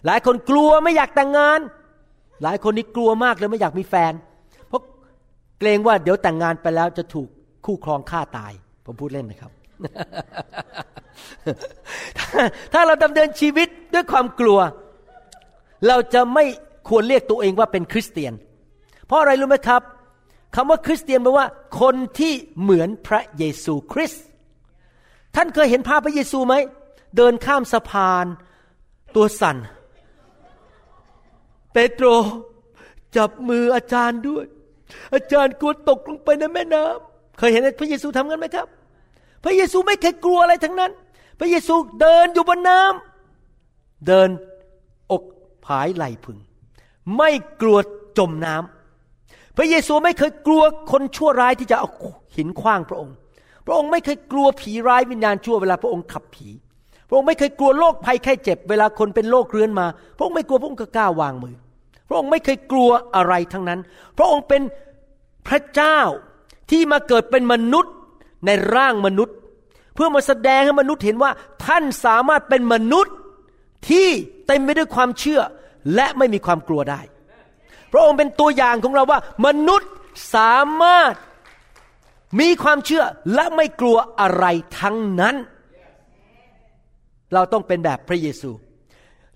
หลายคนกลัวไม่อยากแต่งงาน หลายคนนี่กลัวมากเลยไม่อยากมีแฟน เพราะเกรงว่าเดี๋ยวแต่งงานไปแล้วจะถูกคู่ครองฆ่าตาย ผมพูดเล่นนะครับ ถ้าเราดำเนินชีวิตด้วยความกลัว เราจะไม่ควรเรียกตัวเองว่าเป็นคริสเตียน เพราะอะไรรู้ไหมครับ คำว่าคริสเตียนแปลว่า คนที่เหมือนพระเยซูคริสต์ท่านเคยเห็นภาพพระเยซูไหม เดินข้ามสะพาน ตัวสั่น เปโตรจับมืออาจารย์ด้วย อาจารย์กลัวตกลงไปในแม่น้ำเคยเห็นพระเยซูทำงั้นไหมครับ พระเยซูไม่เคยกลัวอะไรทั้งนั้น พระเยซูเดินอยู่บนน้ำเดินอกผายไหลพึง ไม่กลัวจมน้ำ พระเยซูไม่เคยกลัวคนชั่วร้ายที่จะเอาหินคว้างพระองค์ พระองค์ไม่เคยกลัวผีร้ายวิญญาณชั่วเวลาพระองค์ขับผี พระองค์ไม่เคยกลัวโรคภัยไข้เจ็บ เวลาคนเป็นโรคเรื้อนมา พระองค์ไม่กลัวพระองค์ก็กล้าวางมือ พระองค์ไม่เคยกลัวอะไรทั้งนั้น พระองค์เป็นพระเจ้าที่มาเกิดเป็นมนุษย์ในร่างมนุษย์ เพื่อมาแสดงให้มนุษย์เห็นว่าท่านสามารถเป็นมนุษย์ที่เต็มไปด้วยความเชื่อและไม่มีความกลัวได้ พระองค์เป็นตัวอย่างของเราว่า มนุษย์สามารถมีความเชื่อและไม่กลัวอะไรทั้งนั้น เราต้องเป็นแบบพระเยซู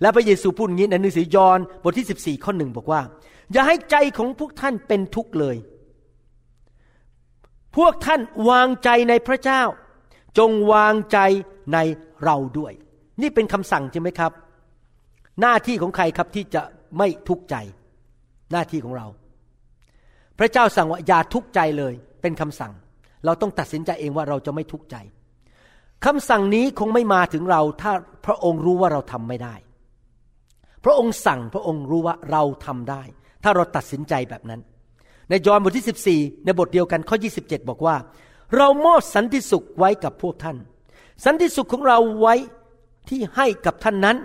และพระเยซูพูดอย่างนี้ในหนังสือยอห์นบทที่ 14 ข้อหนึ่งบอกว่า อย่าให้ใจของพวกท่านเป็นทุกข์เลย พวกท่านวางใจในพระเจ้า จงวางใจในเราด้วย นี่เป็นคำสั่งใช่ไหมครับ หน้าที่ของใครครับที่จะไม่ทุกข์ใจ หน้าที่ของเรา พระเจ้าสั่งว่าอย่าทุกข์ใจเลย เป็นคำสั่ง เราต้องตัดสินใจเองว่าเราจะไม่ทุกข์ใจคำสั่งนี้คงไม่มาถึงเรา ถ้าพระองค์รู้ว่าเราทำไม่ได้ พระองค์สั่งพระองค์รู้ว่าเราทำได้ ถ้าเราตัดสินใจแบบนั้น ในยอห์นบทที่ 14 ในบทเดียวกันข้อ 27 บอกว่า เรามอบสันติสุขไว้กับพวกท่าน สันติสุขของเราไว้ที่ให้กับท่านนั้น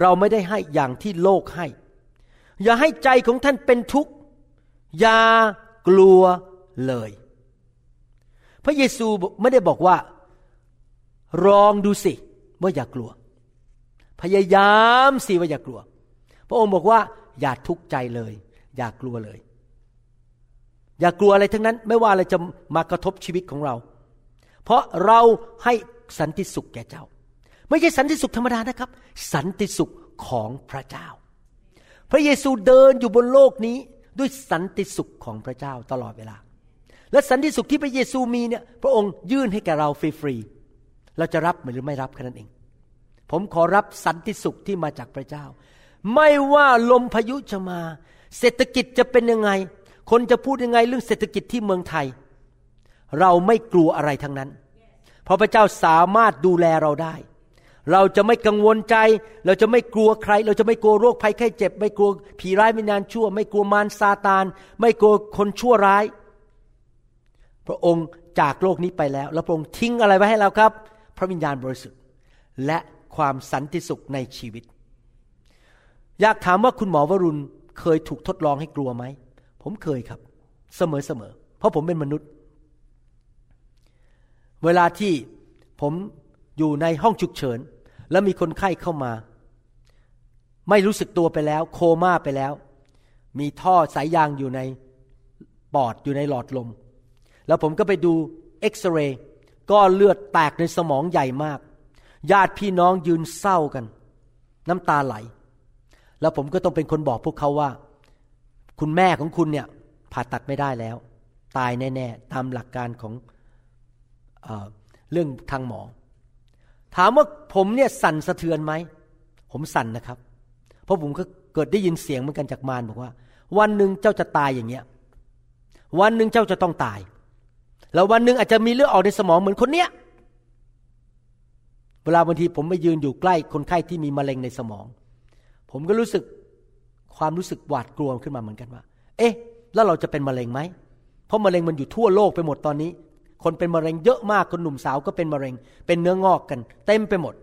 เราไม่ได้ให้อย่างที่โลกให้ อย่าให้ใจของท่านเป็นทุกข์ อย่ากลัวเลย พระเยซูไม่ได้บอกว่า ลองดูสิว่าอย่ากลัว พยายามสิว่าอย่ากลัว พระองค์บอกว่า อย่าทุกข์ใจเลย อย่ากลัวเลย อย่ากลัวอะไรทั้งนั้น ไม่ว่าอะไรจะมากระทบชีวิตของเรา เพราะเราให้สันติสุขแก่เจ้า ไม่ใช่สันติสุขธรรมดานะครับ สันติสุขของพระเจ้า พระเยซูเดินอยู่บนโลกนี้ด้วยสันติสุขของพระเจ้าตลอดเวลา และสันติสุขที่พระเยซูมีเนี่ยพระองค์ยื่นให้แก่เราฟรีๆเราจะรับหรือไม่รับแค่นั้นเอง ผมขอรับสันติสุขที่มาจากพระเจ้า ไม่ว่าลมพายุจะมา เศรษฐกิจจะเป็นยังไง คนจะพูดยังไงเรื่องเศรษฐกิจที่เมืองไทย เราไม่กลัวอะไรทั้งนั้น เพราะพระเจ้าสามารถดูแลเราได้ เราจะไม่กังวลใจ เราจะไม่กลัวใคร เราจะไม่กลัวโรคภัยไข้เจ็บ ไม่กลัวผีร้ายวิญญาณชั่ว ไม่กลัวมารซาตาน ไม่กลัวคนชั่วร้าย พระองค์จากโลกนี้ไปแล้ว แล้วพระองค์ทิ้งอะไรไว้ให้เราครับ พระวิญญาณบริสุทธิ์ และความสันติสุขในชีวิต อยากถามว่าคุณหมอวรุณเคยถูกทดลองให้กลัวไหม ผมเคยครับ เสมอเสมอ เพราะผมเป็นมนุษย์ เวลาที่ผมอยู่ในห้องฉุกเฉิน แล้วมีคนไข้เข้ามา ไม่รู้สึกตัวไปแล้ว โคม่าไปแล้ว มีท่อสายยางอยู่ในปอดอยู่ในหลอดลม แล้วผมก็ไปดูเอ็กซเรย์ก้อนเลือดแตกในสมองใหญ่มาก ญาติพี่น้องยืนเศร้ากัน น้ำตาไหล แล้วผมก็ต้องเป็นคนบอกพวกเขาว่า คุณแม่ของคุณเนี่ยผ่าตัดไม่ได้แล้ว ตายแน่ ๆ ตามหลักการของเอเรื่องทางหมอ ถามว่าผมเนี่ยสั่นสะเทือนไหม ผมสั่นนะครับ เพราะผมก็เกิดได้ยินเสียงเหมือนกันจากมารบอกว่า วันหนึ่งเจ้าจะตายอย่างเงี้ย วันหนึ่งเจ้าจะต้องตาย แล้ววันหนึ่งอาจจะมีเลือดออกในสมองเหมือนคนเนี้ย เวลาบางทีผมไปยืนอยู่ใกล้คนไข้ที่มีมะเร็งในสมอง ผมก็รู้สึกความรู้สึกหวาดกลัวขึ้นมาเหมือนกันว่า เอ๊ะ แล้วเราจะเป็นมะเร็งไหม เพราะมะเร็งมันอยู่ทั่วโลกไปหมดตอนนี้ คนเป็นมะเร็งเยอะมากคนหนุ่มสาวก็เป็นมะเร็ง เป็นเนื้องอกกัน เต็มไปหมด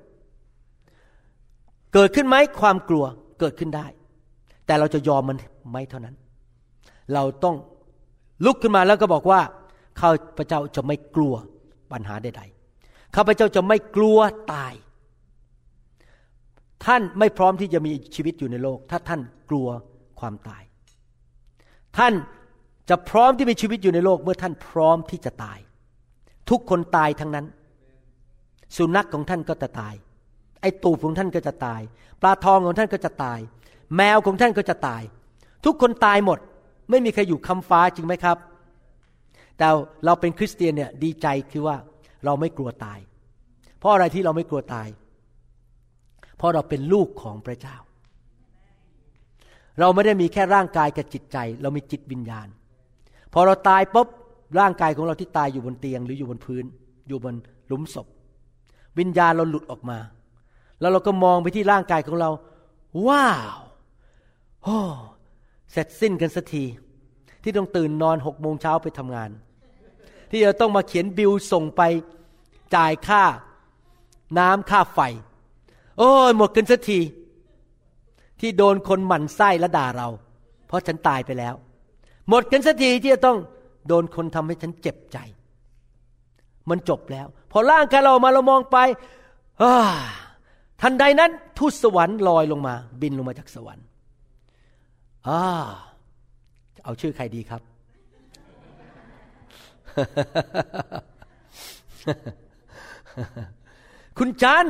เกิดขึ้นไหมความกลัวเกิดขึ้นได้ แต่เราจะยอมมันไหมเท่านั้น เราต้องลุกขึ้นมาแล้วก็บอกว่าข้าพเจ้าจะไม่กลัวปัญหาใดๆข้าพเจ้าจะไม่กลัวตาย ท่านไม่พร้อมที่จะมีชีวิตอยู่ในโลก ถ้าท่านกลัวความตาย ท่านจะพร้อมที่มีชีวิตอยู่ในโลก เมื่อท่านพร้อมที่จะตาย ทุกคนตายทั้งนั้น สุนัขของท่านก็จะตาย ไอ้ตูบของท่านก็จะตาย ปลาทองของท่านก็จะตาย แมวของท่านก็จะตาย ทุกคนตายหมด ไม่มีใครอยู่คำฟ้าจริงไหมครับ แต่เราเป็นคริสเตียนเนี่ยดีใจคือว่าเราไม่กลัวตาย เพราะอะไรที่เราไม่กลัวตาย เพราะเราเป็นลูกของพระเจ้า เราไม่ได้มีแค่ร่างกายกับจิตใจ เรามีจิตวิญญาณ พอเราตายปุ๊บ ร่างกายของเราที่ตายอยู่บนเตียง หรืออยู่บนพื้น อยู่บนหลุมศพ วิญญาณเราหลุดออกมา แล้วเราก็มองไปที่ร่างกายของเรา ว้าวโอ้เสร็จสิ้นกันสักที ที่ต้องตื่นนอนหกโมงเช้าไปทำงาน ที่จะต้องมาเขียนบิลส่งไปจ่ายค่าน้ำค่าไฟ โอ้ยหมดกันสักที ที่โดนคนหมั่นไส้และด่าเรา เพราะฉันตายไปแล้ว หมดกันสักทีที่จะต้อง โดนคนทำให้ฉันเจ็บใจ มันจบแล้ว พอร่างกายเรามาเรามองไปทันใดนั้นทูตสวรรค์ลอยลงมา บินลงมาจากสวรรค์อ่าเอาชื่อใครดีครับ คุณจัน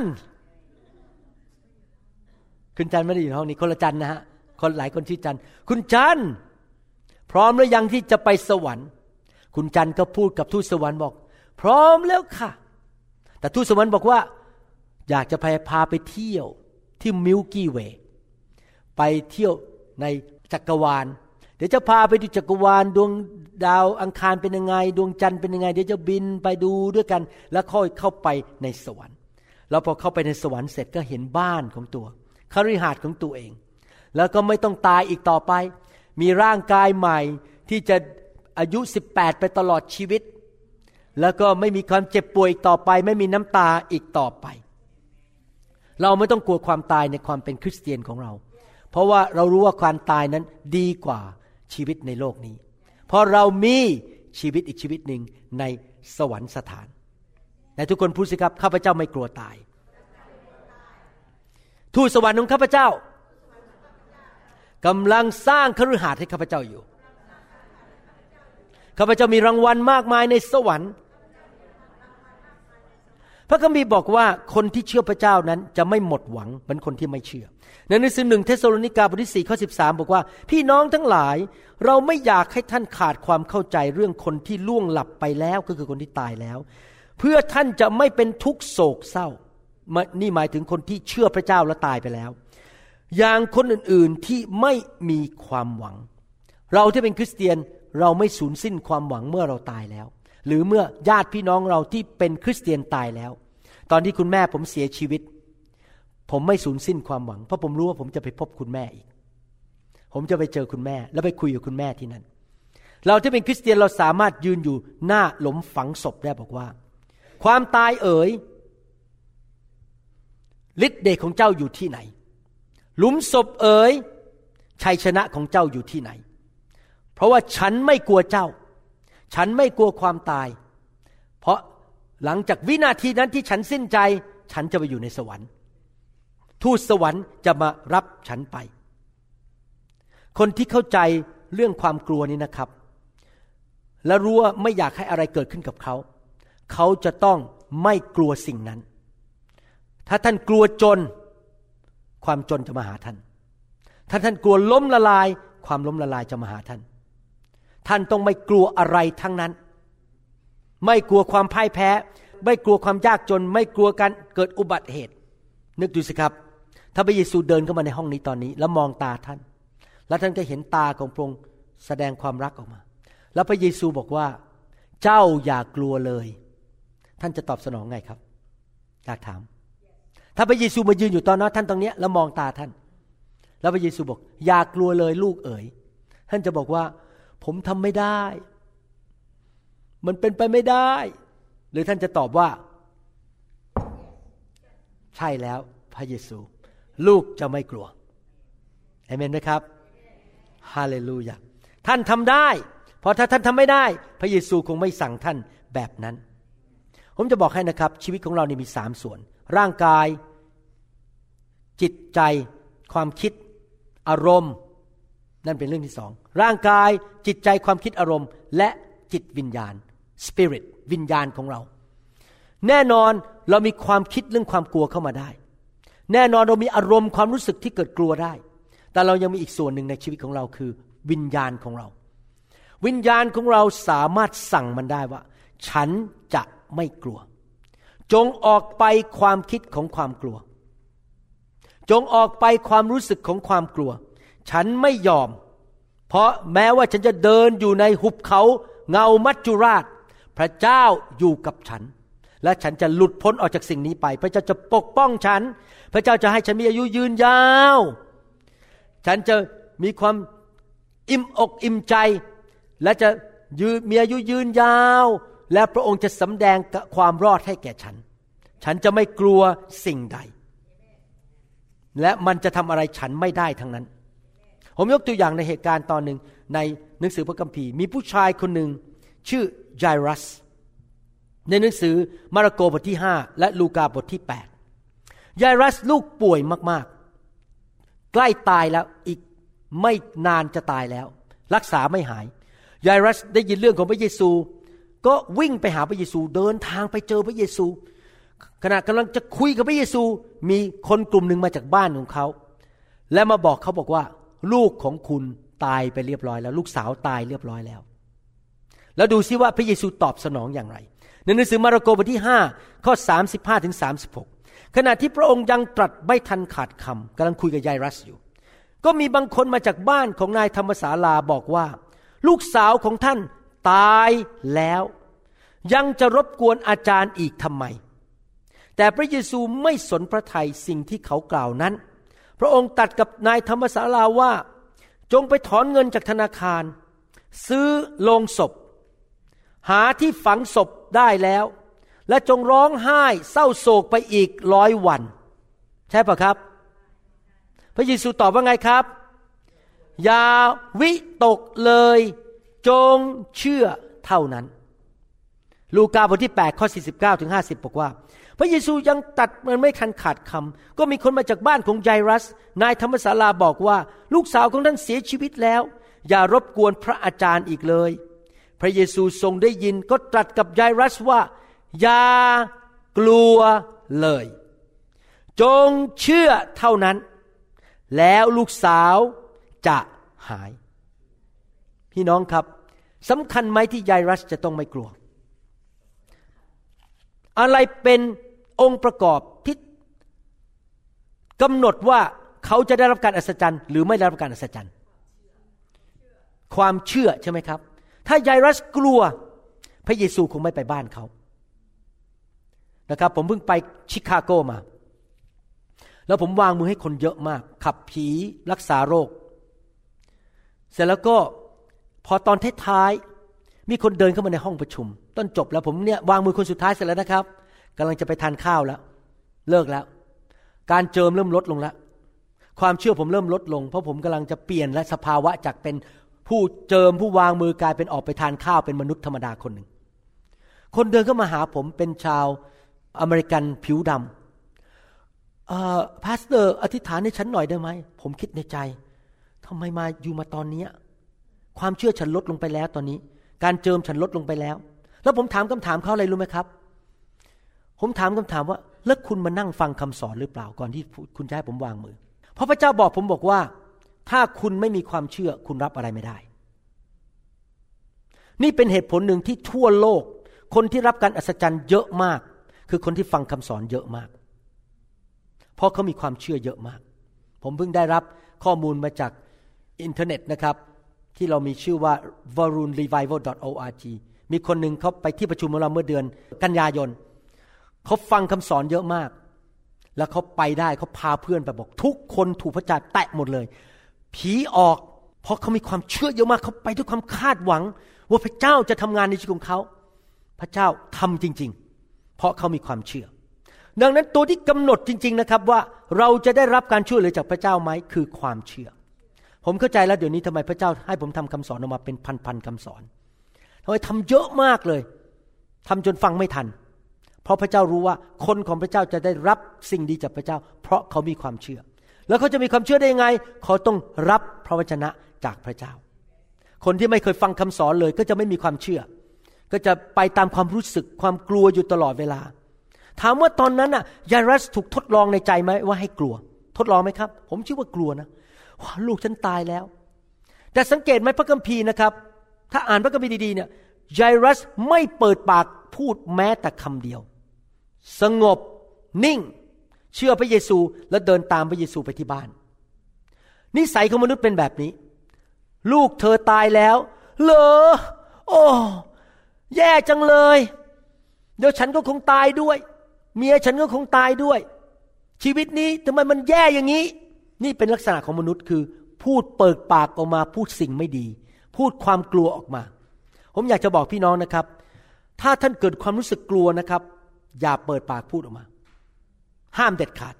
คุณจันไม่ได้อยู่ห้องนี้คนละจันนะฮะคนหลายคนชื่อจันคุณจันพร้อมหรือยังที่จะไปสวรรค์ คุณจันก็พูดกับทูตสวรรค์บอก พร้อมแล้วค่ะ แต่ทูตสวรรค์บอกว่า อยากจะพาพาไปเที่ยวที่มิลกี้เวย์ไปเที่ยวในจักรวาล เดี๋ยวจะพาไปดูจักรวาลดวงดาวอังคารเป็นยังไง ดวงจันทร์เป็นยังไง เดี๋ยวจะบินไปดูด้วยกัน แล้วค่อยเข้าไปในสวรรค์ แล้วพอเข้าไปในสวรรค์เสร็จก็เห็นบ้านของตัวคฤหาสน์ของตัวเอง แล้วก็ไม่ต้องตายอีกต่อไป มีร่างกายใหม่ที่จะ อายุ 18 ไปตลอดชีวิต แล้วก็ไม่มีความเจ็บป่วยอีกต่อไป ไม่มีน้ำตาอีกต่อไป เราไม่ต้องกลัวความตายในความเป็นคริสเตียนของเรา เพราะว่าเรารู้ว่าความตายนั้นดีกว่าชีวิตในโลกนี้ เพราะเรามีชีวิตอีกชีวิตหนึ่งในสวรรค์สถานในทุกคนพูดสิครับข้าพเจ้าไม่กลัวตาย ทูตสวรรค์ของข้าพเจ้ากำลังสร้างคฤหาสน์ให้ข้าพเจ้าอยู่ ข้าพเจ้ามีรางวัลมากมายในสวรรค์ พระคัมภีร์บอกว่าคนที่เชื่อพระเจ้านั้นจะไม่หมดหวังเหมือนคนที่ไม่เชื่อ ในหนังสือหนึ่งเทสโลนิกาบทที่สี่ข้อสิบสาบอกว่า พี่น้องทั้งหลาย เราไม่อยากให้ท่านขาดความเข้าใจเรื่องคนที่ล่วงหลับไปแล้วก็คือคนที่ตายแล้ว เพื่อท่านจะไม่เป็นทุกโศกเศร้านี่หมายถึงคนที่เชื่อพระเจ้าและตายไปแล้ว อย่างคนอื่นๆที่ไม่มีความหวัง เราที่เป็นคริสเตียน เราไม่สูญสิ้นความหวังเมื่อเราตายแล้ว หรือเมื่อญาติพี่น้องเราที่เป็นคริสเตียนตายแล้ว ตอนที่คุณแม่ผมเสียชีวิต ผมไม่สูญสิ้นความหวัง เพราะผมรู้ว่าผมจะไปพบคุณแม่อีก ผมจะไปเจอคุณแม่ แล้วไปคุยกับคุณแม่ที่นั่น เราที่เป็นคริสเตียนเราสามารถยืนอยู่หน้าหลุมฝังศพได้บอกว่า ความตายเอ๋ยฤทธิ์เดชของเจ้าอยู่ที่ไหน หลุมศพเอ๋ยชัยชนะของเจ้าอยู่ที่ไหน เพราะว่าฉันไม่กลัวเจ้า ฉันไม่กลัวความตาย เพราะหลังจากวินาทีนั้นที่ฉันสิ้นใจ ฉันจะไปอยู่ในสวรรค์ ทูตสวรรค์จะมารับฉันไป คนที่เข้าใจเรื่องความกลัวนี้นะครับ และรู้ว่าไม่อยากให้อะไรเกิดขึ้นกับเขา เขาจะต้องไม่กลัวสิ่งนั้น ถ้าท่านกลัวจน ความจนจะมาหาท่าน ถ้าท่านกลัวล้มละลาย ความล้มละลายจะมาหาท่าน ท่านต้องไม่กลัวอะไรทั้งนั้น ไม่กลัวความพ่ายแพ้ ไม่กลัวความยากจน ไม่กลัวการเกิดอุบัติเหตุ นึกดูสิครับ ถ้าพระเยซูเดินเข้ามาในห้องนี้ตอนนี้ แล้วมองตาท่าน แล้วท่านก็เห็นตาของพระองค์แสดงความรักออกมา แล้วพระเยซูบอกว่า เจ้าอย่ากลัวเลย ท่านจะตอบสนองไงครับอยากถาม ถ้าพระเยซูมายืนอยู่ตอนนั้นท่านตรงนี้แล้วมองตาท่าน แล้วพระเยซูบอก อย่ากลัวเลยลูกเอ๋ยท่านจะบอกว่า ผมทำไม่ได้ มันเป็นไปไม่ได้ หรือท่านจะตอบว่า ใช่แล้วพระเยซู ลูกจะไม่กลัวเอเมนไหมครับฮาเลลูยาท่านทำได้ เพราะถ้าท่านทำไม่ได้ พระเยซูคงไม่สั่งท่านแบบนั้น ผมจะบอกให้นะครับ ชีวิตของเรานี่มีสามส่วน ร่างกาย จิตใจ ความคิด อารมณ์ นั่นเป็นเรื่องที่สองร่างกายจิตใจความคิดอารมณ์ และจิตวิญญาณ spirit วิญญาณของเรา แน่นอนเรามีความคิดเรื่องความกลัวเข้ามาได้ แน่นอนเรามีอารมณ์ความรู้สึกที่เกิดกลัวได้ แต่เรายังมีอีกส่วนหนึ่งในชีวิตของเราคือ วิญญาณของเรา วิญญาณของเราสามารถสั่งมันได้ว่า ฉันจะไม่กลัว จงออกไปความคิดของความกลัว จงออกไปความรู้สึกของความกลัว ฉันไม่ยอม เพราะแม้ว่าฉันจะเดินอยู่ในหุบเขาเงามัจจุราช พระเจ้าอยู่กับฉัน และฉันจะหลุดพ้นออกจากสิ่งนี้ไป พระเจ้าจะปกป้องฉัน พระเจ้าจะให้ฉันมีอายุยืนยาว ฉันจะมีความอิ่มอกอิ่มใจ และจะยืมีอายุยืนยาว และพระองค์จะสำแดงความรอดให้แก่ฉัน ฉันจะไม่กลัวสิ่งใด และมันจะทำอะไรฉันไม่ได้ทั้งนั้น ผมยกตัวอย่างในเหตุการณ์ตอนหนึ่งในหนังสือพระคัมภีร์ มีผู้ชายคนหนึ่งชื่อไจรัส ในหนังสือมาระโกบทที่ 5 และลูกาบทที่8ไจรัสลูกป่วยมากๆ ใกล้ตายแล้วอีกไม่นานจะตายแล้ว รักษาไม่หายไจรัสได้ยินเรื่องของพระเยซู ก็วิ่งไปหาพระเยซูเดินทางไปเจอพระเยซู ขณะกำลังจะคุยกับพระเยซูมีคนกลุ่มหนึ่งมาจากบ้านของเขา และมาบอกเขาบอกว่า ลูกของคุณตายไปเรียบร้อยแล้ว ลูกสาวตายเรียบร้อยแล้ว แล้วดูซิว่าพระเยซูตอบสนองอย่างไร ในหนังสือมาระโกบทที่ 5 ข้อ 35ถึง36 ขณะที่พระองค์ยังตรัสไม่ทันขาดคำกำลังคุยกับยายรัสอยู่ ก็มีบางคนมาจากบ้านของนายธรรมศาลาบอกว่า ลูกสาวของท่านตายแล้ว ยังจะรบกวนอาจารย์อีกทำไม แต่พระเยซูไม่สนพระทัยสิ่งที่เขากล่าวนั้น พระองค์ตัดกับนายธรรมศาลาว่า จงไปถอนเงินจากธนาคาร ซื้อโลงศพ หาที่ฝังศพได้แล้ว และจงร้องไห้เศร้าโศกไปอีกร้อยวัน ใช่ปะครับ พระเยซูตอบว่าไงครับ อย่าวิตกเลย จงเชื่อเท่านั้น ลูกาบทที่8ข้อ49ถึง50 บอกว่า พระเยซูยังตัดมันไม่ทันขาดคำก็มีคนมาจากบ้านของไยรัส นายธรรมศาลาบอกว่า ลูกสาวของท่านเสียชีวิตแล้ว อย่ารบกวนพระอาจารย์อีกเลย พระเยซูทรงได้ยินก็ตรัสกับไยรัสว่า อย่ากลัวเลย จงเชื่อเท่านั้น แล้วลูกสาวจะหาย พี่น้องครับสำคัญไหมที่ไยรัสจะต้องไม่กลัว อะไรเป็นองค์ประกอบที่กำหนดว่าเขาจะได้รับการอัศจรรย์ หรือไม่ได้รับการอัศจรรย์ ความเชื่อใช่ไหมครับ ถ้าไยรัสกลัวพระเยซูคงไม่ไปบ้านเขานะครับ ผมเพิ่งไปชิคาโกมา แล้วผมวางมือให้คนเยอะมาก ขับผีรักษาโรค เสร็จแล้วก็พอตอนท้ายๆ มีคนเดินเข้ามาในห้องประชุม ต้นจบแล้วผมเนี่ยวางมือคนสุดท้ายเสร็จแล้วนะครับกำลังจะไปทานข้าวแล้ว เลิกแล้ว การเจิมเริ่มลดลงแล้วความเชื่อผมเริ่มลดลง เพราะผมกำลังจะเปลี่ยนและสภาวะจากเป็นผู้เจิมผู้วางมือกลายเป็นออกไปทานข้าวเป็นมนุษย์ธรรมดาคนหนึ่ง คนเดินเข้ามาหาผมเป็นชาวอเมริกันผิวดำ pastor อธิษฐานให้ฉันหน่อยได้ไหม ผมคิดในใจทำไมมาอยู่มาตอนนี้ ความเชื่อฉันลดลงไปแล้วตอนนี้ การเจิมฉันลดลงไปแล้ว แล้วผมถามคำถามเขาอะไรรู้ไหมครับ ผมถามคำถามว่าแล้วคุณมานั่งฟังคำสอนหรือเปล่าก่อนที่คุณจะให้ผมวางมือ เพราะพระเจ้าบอกผมบอกว่า ถ้าคุณไม่มีความเชื่อคุณรับอะไรไม่ได้ นี่เป็นเหตุผลหนึ่งที่ทั่วโลก คนที่รับการอัศจรรย์เยอะมาก คือคนที่ฟังคำสอนเยอะมาก เพราะเขามีความเชื่อเยอะมาก ผมเพิ่งได้รับข้อมูลมาจากอินเทอร์เน็ตนะครับ ที่เรามีชื่อว่า varunrevival.org มีคนหนึ่งเขาไปที่ประชุมของเราเมื่อเดือนกันยายนเขาฟังคำสอนเยอะมาก แล้วเขาไปได้เขาพาเพื่อนไปบอก ทุกคนถูกพระเจ้าแตะหมดเลย ผีออก เพราะเขามีความเชื่อเยอะมากเขาไปด้วยความคาดหวัง ว่าพระเจ้าจะทำงานในชีวิตของเขา พระเจ้าทำจริง ๆ เพราะเขามีความเชื่อ ดังนั้นตัวที่กำหนดจริง ๆนะครับว่าเราจะได้รับการช่วยเหลือจากพระเจ้าไหมคือความเชื่อ ผมเข้าใจแล้วเดี๋ยวนี้ทำไมพระเจ้าให้ผมทำคำสอนออกมาเป็นพันๆคำสอนทำไมทำเยอะมากเลยทำจนฟังไม่ทัน เพราะพระเจ้ารู้ว่าคนของพระเจ้าจะได้รับสิ่งดีจากพระเจ้า เพราะเขามีความเชื่อ แล้วเขาจะมีความเชื่อได้ยังไง เขาต้องรับพระวจนะจากพระเจ้า คนที่ไม่เคยฟังคำสอนเลยก็จะไม่มีความเชื่อ ก็จะไปตามความรู้สึกความกลัวอยู่ตลอดเวลา ถามว่าตอนนั้นน่ะยารัสถูกทดลองในใจไหมว่าให้กลัว ทดลองไหมครับ ผมชื่อว่ากลัวนะ ว่าลูกฉันตายแล้ว แต่สังเกตไหมพระคัมภีร์นะครับ ถ้าอ่านพระคัมภีร์ดีๆเนี่ยยารัสไม่เปิดปากพูดแม้แต่คำเดียว สงบนิ่ง เชื่อพระเยซูแล้วเดินตามพระเยซูไปที่บ้าน นิสัยของมนุษย์เป็นแบบนี้ ลูกเธอตายแล้ว เหรอโอ้แย่จังเลย เดี๋ยวฉันก็คงตายด้วย เมียฉันก็คงตายด้วย ชีวิตนี้ทำไมมันแย่อย่างนี้ นี่เป็นลักษณะของมนุษย์คือ พูดเปิดปากออกมาพูดสิ่งไม่ดี พูดความกลัวออกมา ผมอยากจะบอกพี่น้องนะครับ ถ้าท่านเกิดความรู้สึกกลัวนะครับ อย่าเปิดปากพูดออกมา ห้ามเด็ดขาด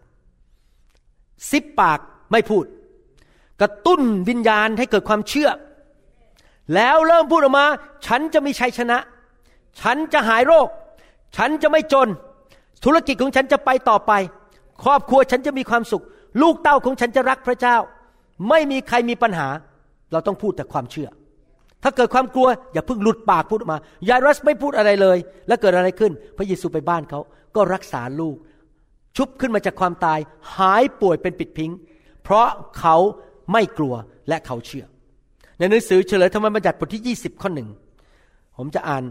ซิบปากไม่พูด กระตุ้นวิญญาณให้เกิดความเชื่อ แล้วเริ่มพูดออกมา ฉันจะมีชัยชนะ ฉันจะหายโรค ฉันจะไม่จน ธุรกิจของฉันจะไปต่อไป ครอบครัวฉันจะมีความสุข ลูกเต้าของฉันจะรักพระเจ้า ไม่มีใครมีปัญหา เราต้องพูดแต่ความเชื่อ ถ้าเกิดความกลัวอย่าเพิ่งหลุดปากพูดออกมายารัสไม่พูดอะไรเลย แล้วเกิดอะไรขึ้น พระเยซูไปบ้านเขาก็รักษาลูก ชุบขึ้นมาจากความตาย หายป่วยเป็นปิดพิงเพราะเขาไม่กลัวและเขาเชื่อ ในหนังสือเฉลยธรรมบัญญัติบทที่ 20 ข้อหนึ่งผมจะอ่าน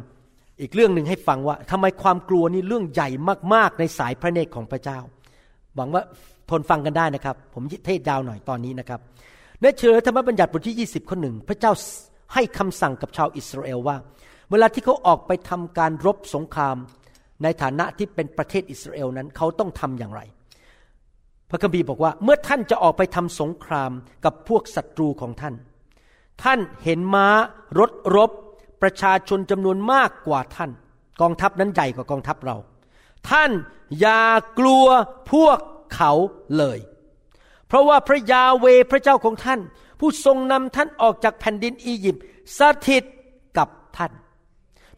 อีกเรื่องหนึ่งให้ฟังว่าทำไมความกลัวนี่เรื่องใหญ่มากๆในสายพระเนตรของพระเจ้าหวังว่า ทนฟังกันได้นะครับ ผมเทศยาวหน่อยตอนนี้นะครับในเฉลยธรรมบัญญัติบทที่ 20 ข้อหนึ่งพระเจ้าให้คำสั่งกับชาวอิสราเอลว่า เวลาที่เขาออกไปทำการรบสงคราม ในฐานะที่เป็นประเทศอิสราเอลนั้นเขาต้องทำอย่างไร พระคัมภีร์บอกว่า เมื่อท่านจะออกไปทำสงครามกับพวกศัตรูของท่าน ท่านเห็นม้ารถรบ ประชาชนจำนวนมากกว่าท่าน กองทัพนั้นใหญ่กว่า กองทัพเรา ท่านอย่ากลัวพวก เขาเลย เพราะว่าพระยาเวพระเจ้าของท่าน ผู้ทรงนำท่านออกจากแผ่นดินอียิปต์สถิตกับท่าน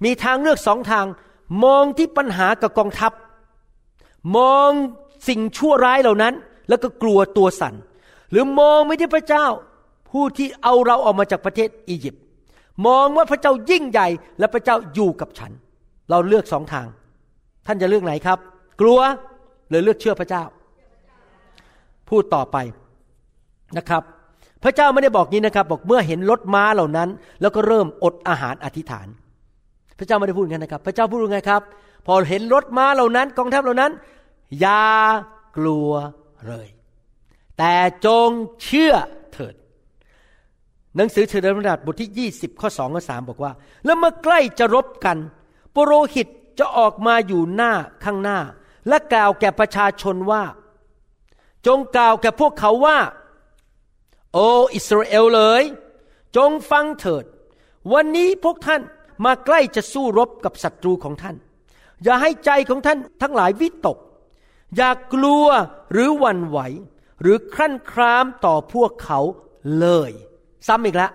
มีทางเลือกสองทาง มองที่ปัญหากับกองทัพ มองสิ่งชั่วร้ายเหล่านั้น แล้วก็กลัวตัวสัน่นหรือมองไม่ที่พระเจ้า ผู้ที่เอาเราออกมาจากประเทศอียิปต์มองว่าพระเจ้ายิ่งใหญ่และพระเจ้าอยู่กับฉัน เราเลือกสองทาง ท่านจะเลือกไหนครับ กลัวหรือเลือกเชื่อพระเจ้า พูดต่อไปนะครับ พระเจ้าไม่ได้บอกงี้นะครับ บอกเมื่อเห็นรถม้าเหล่านั้น แล้วก็เริ่มอดอาหารอธิษฐาน พระเจ้าไม่ได้พูดงั้นนะครับ พระเจ้าพูดว่าไงครับ พอเห็นรถม้าเหล่านั้น กองทัพเหล่านั้นอย่ากลัวเลย แต่จงเชื่อเถิด หนังสือเฉลยพระดาษบทที่ 20 ข้อ2ข้อ3บอกว่า แล้วเมื่อใกล้จะรบกันปุโรหิตจะออกมาอยู่หน้าข้างหน้า และกล่าวแก่ประชาชนว่า จงกล่าวแก่พวกเขาว่า โออิสราเอลเลย จงฟังเถิด วันนี้พวกท่านมาใกล้จะสู้รบกับศัตรูของท่าน อย่าให้ใจของท่านทั้งหลายวิตก อย่ากลัวหรือหวั่นไหว หรือครั่นครามต่อพวกเขาเลย ซ้ำอีกแล้ว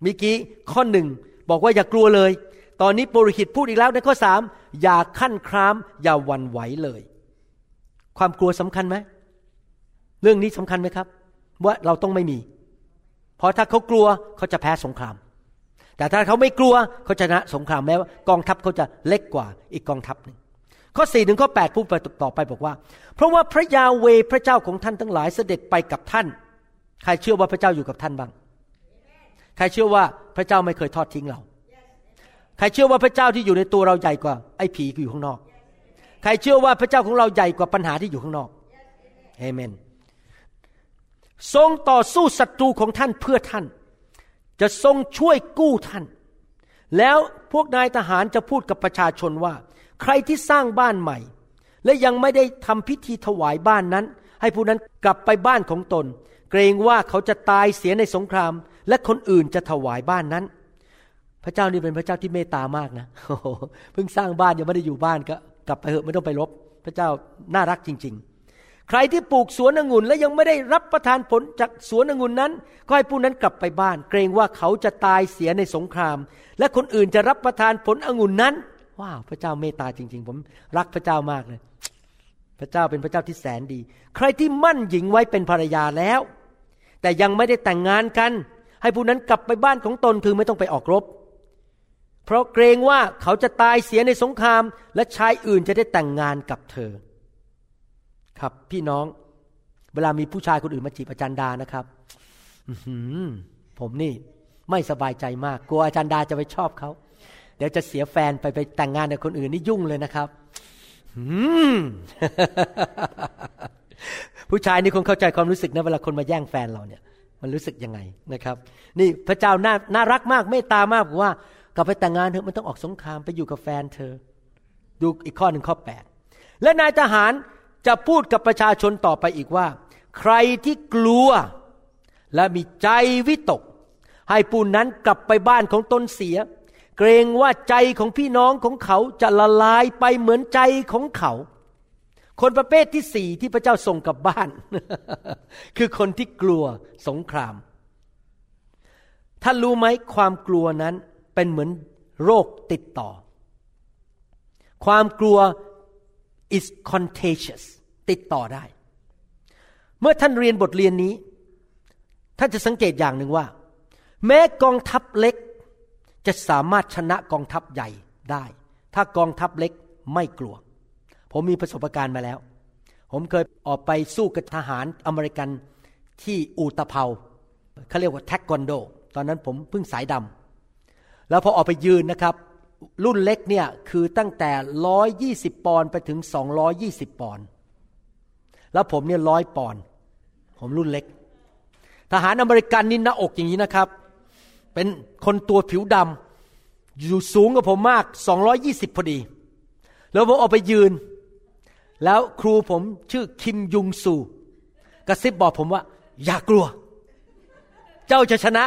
เมื่อกี้ข้อหนึ่งบอกว่าอย่ากลัวเลย ตอนนี้ปุโรหิตพูดอีกแล้วในข้อสามอย่าขั้นคราม อย่าหวั่นไหวเลย ความกลัวสำคัญไหม เรื่องนี้สำคัญไหมครับ ว่าเราต้องไม่มี เพราะถ้าเขากลัวเขาจะแพ้สงคราม แต่ถ้าเขาไม่กลัวเขาชนะสงครามแม้ว่ากองทัพเขาจะเล็กกว่าอีกกองทัพหนึ่งข้อสี่ถึงข้อแปดพูดไปต่อไปบอกว่า เพราะว่าพระยาเวพระเจ้าของท่านทั้งหลายเสด็จไปกับท่าน ใครเชื่อว่าพระเจ้าอยู่กับท่านบ้าง ใครเชื่อว่าพระเจ้าไม่เคยทอดทิ้งเรา ใครเชื่อว่าพระเจ้าที่อยู่ในตัวเราใหญ่กว่าไอ้ผีอยู่ข้างนอก ใครเชื่อว่าพระเจ้าของเราใหญ่กว่าปัญหาที่อยู่ข้างนอกเอเมน ทรงต่อสู้ศัตรูของท่านเพื่อท่าน จะทรงช่วยกู้ท่าน แล้วพวกนายทหารจะพูดกับประชาชนว่า ใครที่สร้างบ้านใหม่ และยังไม่ได้ทำพิธีถวายบ้านนั้น ให้ผู้นั้นกลับไปบ้านของตน เกรงว่าเขาจะตายเสียในสงคราม และคนอื่นจะถวายบ้านนั้น พระเจ้านี่เป็นพระเจ้าที่เมตตามากนะเพิ่งสร้างบ้านยังไม่ได้อยู่บ้านก็ กลับไปเถอะไม่ต้องไปรบ พระเจ้าน่ารักจริง ๆ ใครที่ปลูกสวนองุ่นและยังไม่ได้รับประทานผลจากสวนองุ่นนั้น ก็ให้ผู้นั้นกลับไปบ้าน เกรงว่าเขาจะตายเสียในสงคราม และคนอื่นจะรับประทานผลองุ่นนั้น ว้าว พระเจ้าเมตตาจริง ๆ ผมรักพระเจ้ามากเลย พระเจ้าเป็นพระเจ้าที่แสนดี ใครที่มั่นหญิงไว้เป็นภรรยาแล้ว แต่ยังไม่ได้แต่งงานกัน ให้ผู้นั้นกลับไปบ้านของตนคือไม่ต้องไปออกรบ เพราะเกรงว่าเขาจะตายเสียในสงคราม และชายอื่นจะได้แต่งงานกับเธอ ครับพี่น้อง เวลามีผู้ชายคนอื่นมาจีบอาจารย์ดานะครับผมนี่ไม่สบายใจมาก กลัวอาจารย์ดาจะไปชอบเขา เดี๋ยวจะเสียแฟนไปไปแต่งงานกับคนอื่นนี่ยุ่งเลยนะครับผู้ชายนี่คงเข้าใจความรู้สึกนะเวลาคนมาแย่งแฟนเราเนี่ย มันรู้สึกยังไงนะครับ นี่พระเจ้าน่าน่ารักมากเมตตามากบอกว่ากลับไปแต่งงานเถอมันต้องออกสงครามไปอยู่กับแฟนเธอ ดูอีกข้อหนึ่งข้อแปดและนายทหาร จะพูดกับประชาชนต่อไปอีกว่า ใครที่กลัวและมีใจวิตก ให้ผู้นั้นกลับไปบ้านของตนเสีย เกรงว่าใจของพี่น้องของเขาจะละลายไปเหมือนใจของเขา คนประเภทที่สี่ที่พระเจ้าส่งกลับบ้าน คือคนที่กลัวสงครามท่านรู้ไหมความกลัวนั้นเป็นเหมือนโรคติดต่อ ความกลัว is contagious ติดต่อได้ เมื่อท่านเรียนบทเรียนนี้ ท่านจะสังเกตอย่างหนึ่งว่า แม้กองทัพเล็กจะสามารถชนะกองทัพใหญ่ได้ ถ้ากองทัพเล็กไม่กลัว ผมมีประสบการณ์มาแล้ว ผมเคยออกไปสู้กับทหารอเมริกันที่อูตะเภาเขาเรียกว่าแท็กกอนโด ตอนนั้นผมเพิ่งสายดำแล้วพอออกไปยืนนะครับ รุ่นเล็กเนี่ยคือตั้งแต่ร้อยยี่สิบปอนด์ไปถึงสองร้อยี่สิบปอนด์แล้วผมเนี่ยร้อยปอนด์ผมรุ่นเล็ก ทหารอเมริกันนี่หน้าอกอย่างนี้นะครับ เป็นคนตัวผิวดำอยู่สูงกว่าผมมาก 220 พอดี แล้วผมออกไปยืน แล้วครูผมชื่อคิมยุงซูกระซิบบอกผมว่า อย่ากลัว เจ้าจะชนะ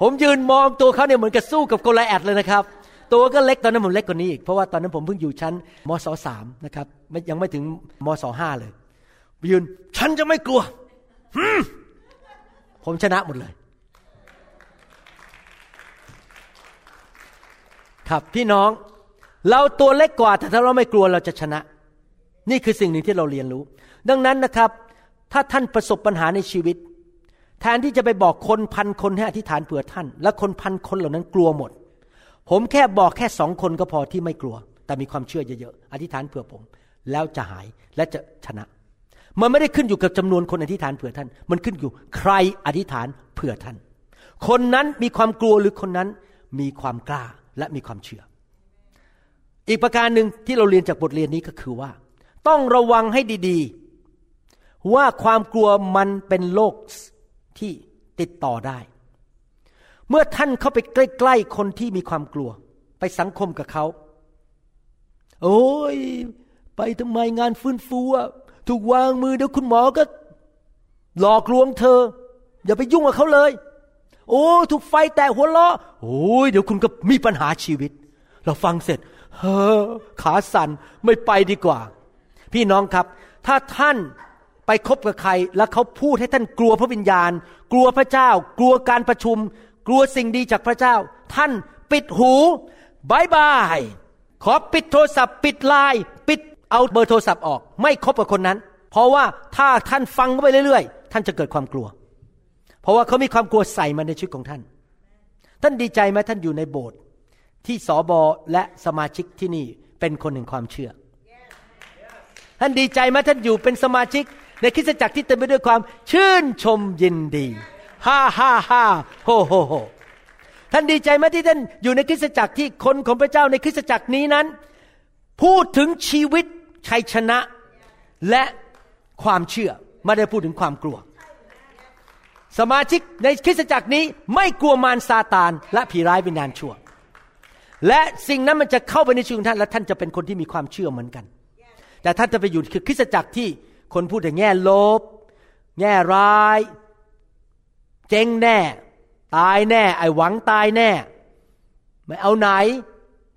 ผมยืนมองตัวเขาเนี่ยเหมือนกับสู้กับโกลแอดเลยนะครับ ตัวก็เล็กตอนนั้นผมเล็กกว่านี้อีก เพราะว่าตอนนั้นผมเพิ่งอยู่ชั้นมศสามนะครับไม่ยังไม่ถึงมศห้าเลยยืนฉันจะไม่กลัวผมชนะหมดเลย ครับพี่น้อง เราตัวเล็กกว่าแต่ถ้าเราไม่กลัวเราจะชนะ นี่คือสิ่งหนึ่งที่เราเรียนรู้ ดังนั้นนะครับ ถ้าท่านประสบปัญหาในชีวิต แทนที่จะไปบอกคนพันคนให้อธิษฐานเผื่อท่าน และคนพันคนเหล่านั้นกลัวหมด ผมแค่บอกแค่สองคนก็พอที่ไม่กลัว แต่มีความเชื่อเยอะๆ อธิษฐานเผื่อผม แล้วจะหายและจะชนะ มันไม่ได้ขึ้นอยู่กับจำนวนคนอธิษฐานเผื่อท่าน มันขึ้นอยู่ใครอธิษฐานเผื่อท่าน คนนั้นมีความกลัวหรือคนนั้นมีความกล้าและมีความเชื่อ อีกประการหนึ่งที่เราเรียนจากบทเรียนนี้ก็คือว่า ต้องระวังให้ดีๆ ว่าความกลัวมันเป็นโรคที่ติดต่อได้ เมื่อท่านเข้าไปใกล้ๆคนที่มีความกลัว ไปสังคมกับเขา โอ้ย ไปทำไมงานฟื้นฟูถูกวางมือเดี๋ยวคุณหมอก็ หลอกลวงเธอ อย่าไปยุ่งกับเขาเลย โอ้ถูกไฟแตะหัวเราะโอ้ยเดี๋ยวคุณก็มีปัญหาชีวิต เราฟังเสร็จ เฮ้อขาสั่นไม่ไปดีกว่า พี่น้องครับ ถ้าท่านไปคบกับใคร แล้วเขาพูดให้ท่านกลัวพระวิญญาณ กลัวพระเจ้า กลัวการประชุม กลัวสิ่งดีจากพระเจ้า ท่านปิดหู bye bye ขอปิดโทรศัพท์ ปิดไลน์ปิดเอาเบอร์โทรศัพท์ออก ไม่คบกับคนนั้น เพราะว่าถ้าท่านฟังไปเรื่อยๆ ท่านจะเกิดความกลัว เพราะว่าเขามีความกลัวใส่มาในชีวิตของท่าน ท่านดีใจไหมท่านอยู่ในโบสถ์ที่สอบอและสมาชิกที่นี่เป็นคนแห่งความเชื่อ ท่านดีใจไหมท่านอยู่เป็นสมาชิก ในคริสตจักรที่เต็มไปด้วยความชื่นชมยินดี ฮ่าฮ่าฮ่าโฮโฮโฮท่านดีใจไหมที่ท่านอยู่ในคริสตจักรที่คนของพระเจ้าในคริสตจักรนี้นั้น พูดถึงชีวิตชัยชนะและความเชื่อไม่ได้พูดถึงความกลัว สมาชิกในคริสตจักรนี้ไม่กลัวมารซาตานและผีร้ายวิญญาณชั่ว และสิ่งนั้นมันจะเข้าไปในชีวิตท่านและท่านจะเป็นคนที่มีความเชื่อเหมือนกัน แต่ท่านจะไปอยู่คือคริสตจักรที่คนพูดแต่แง่ลบ แง่ร้าย เจ๊งแน่ ตายแน่ ไอ้หวังตายแน่ ไม่เอาไหน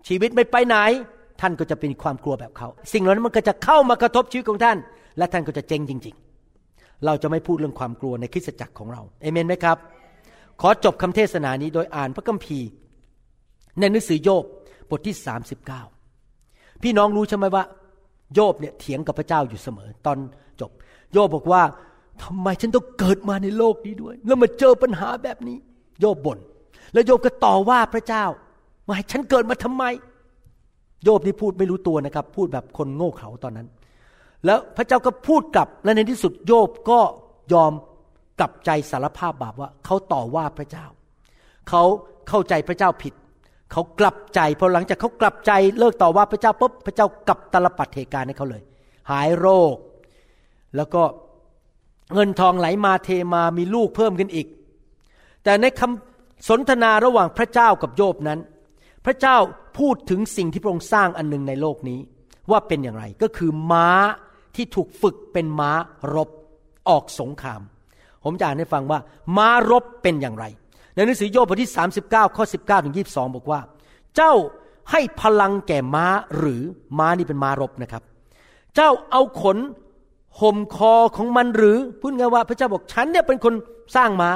ชีวิตไม่ไปไหน ท่านก็จะเป็นความกลัวแบบเขา สิ่งเหล่านั้นมันก็จะเข้ามากระทบชีวิตของท่าน และท่านก็จะเจ๊งจริง ๆ เราจะไม่พูดเรื่องความกลัวในคริสตจักรของเราเอเมนไหมครับ ขอจบคำเทศนานี้โดยอ่านพระคัมภีร์ ในหนังสือโยบบทที่ 39 พี่น้องรู้ใช่ไหมว่า โยบเนี่ยเถียงกับพระเจ้าอยู่เสมอ ตอนจบ โยบบอกว่า ทำไมฉันต้องเกิดมาในโลกนี้ด้วย แล้วมาเจอปัญหาแบบนี้ โยบบ่นแล้วโยบก็ต่อว่าพระเจ้าว่าให้ฉันเกิดมาทำไม โยบนี่พูดไม่รู้ตัวนะครับ พูดแบบคนโง่เขลาตอนนั้น แล้วพระเจ้าก็พูดกลับและในที่สุดโยบก็ยอมกลับใจสารภาพบาปว่าเขาต่อว่าพระเจ้า เขาเข้าใจพระเจ้าผิด เขากลับใจพอหลังจากเขากลับใจเลิกต่อว่าพระเจ้าปุ๊บพระเจ้ากลับตลปัดเหตุการณ์ให้เขาเลย หายโรค แล้วก็ เงินทองไหลมาเทมามีลูกเพิ่มขึ้นอีก แต่ในคำสนทนาระหว่างพระเจ้ากับโยบนั้น พระเจ้าพูดถึงสิ่งที่พระองค์สร้างอันหนึ่งในโลกนี้ ว่าเป็นอย่างไรก็คือม้าที่ถูกฝึกเป็นม้ารบออกสงคราม ผมจะอ่านให้ฟังว่า ม้ารบเป็นอย่างไร ในหนังสือโยบบทที่ 39 ข้อ 19ถึง22 บอกว่า เจ้าให้พลังแก่ม้าหรือม้านี่เป็นม้ารบนะครับ เจ้าเอาขน ห่มคอของมันหรือพูดง่ายว่าพระเจ้าบอกฉันเนี่ยเป็นคนสร้างม้า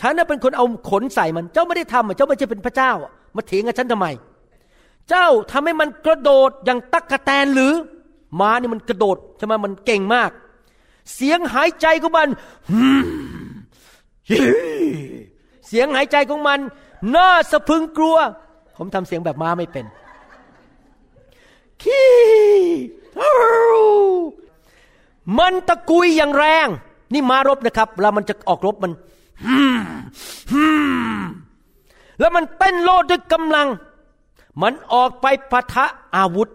ฉันเนี่ยเป็นคนเอาขนใส่มัน เจ้าไม่ได้ทำเจ้าไม่ใช่เป็นพระเจ้า มาเถียงกับฉันทำไม เจ้าทำให้มันกระโดดอย่างตักกะแตนหรือม้านี่มันกระโดดใช่ไหมมันเก่งมาก เสียงหายใจของมันเสียงหายใจของมันน่าสะพึงกลัว ผมทำเสียงแบบม้าไม่เป็นขี้ มันตะกุยอย่างแรง นี่มารบนะครับเวลามันจะออกรบมันแล้วมันเต้นโลดด้วยกำลัง มันออกไปปะทะอาวุธ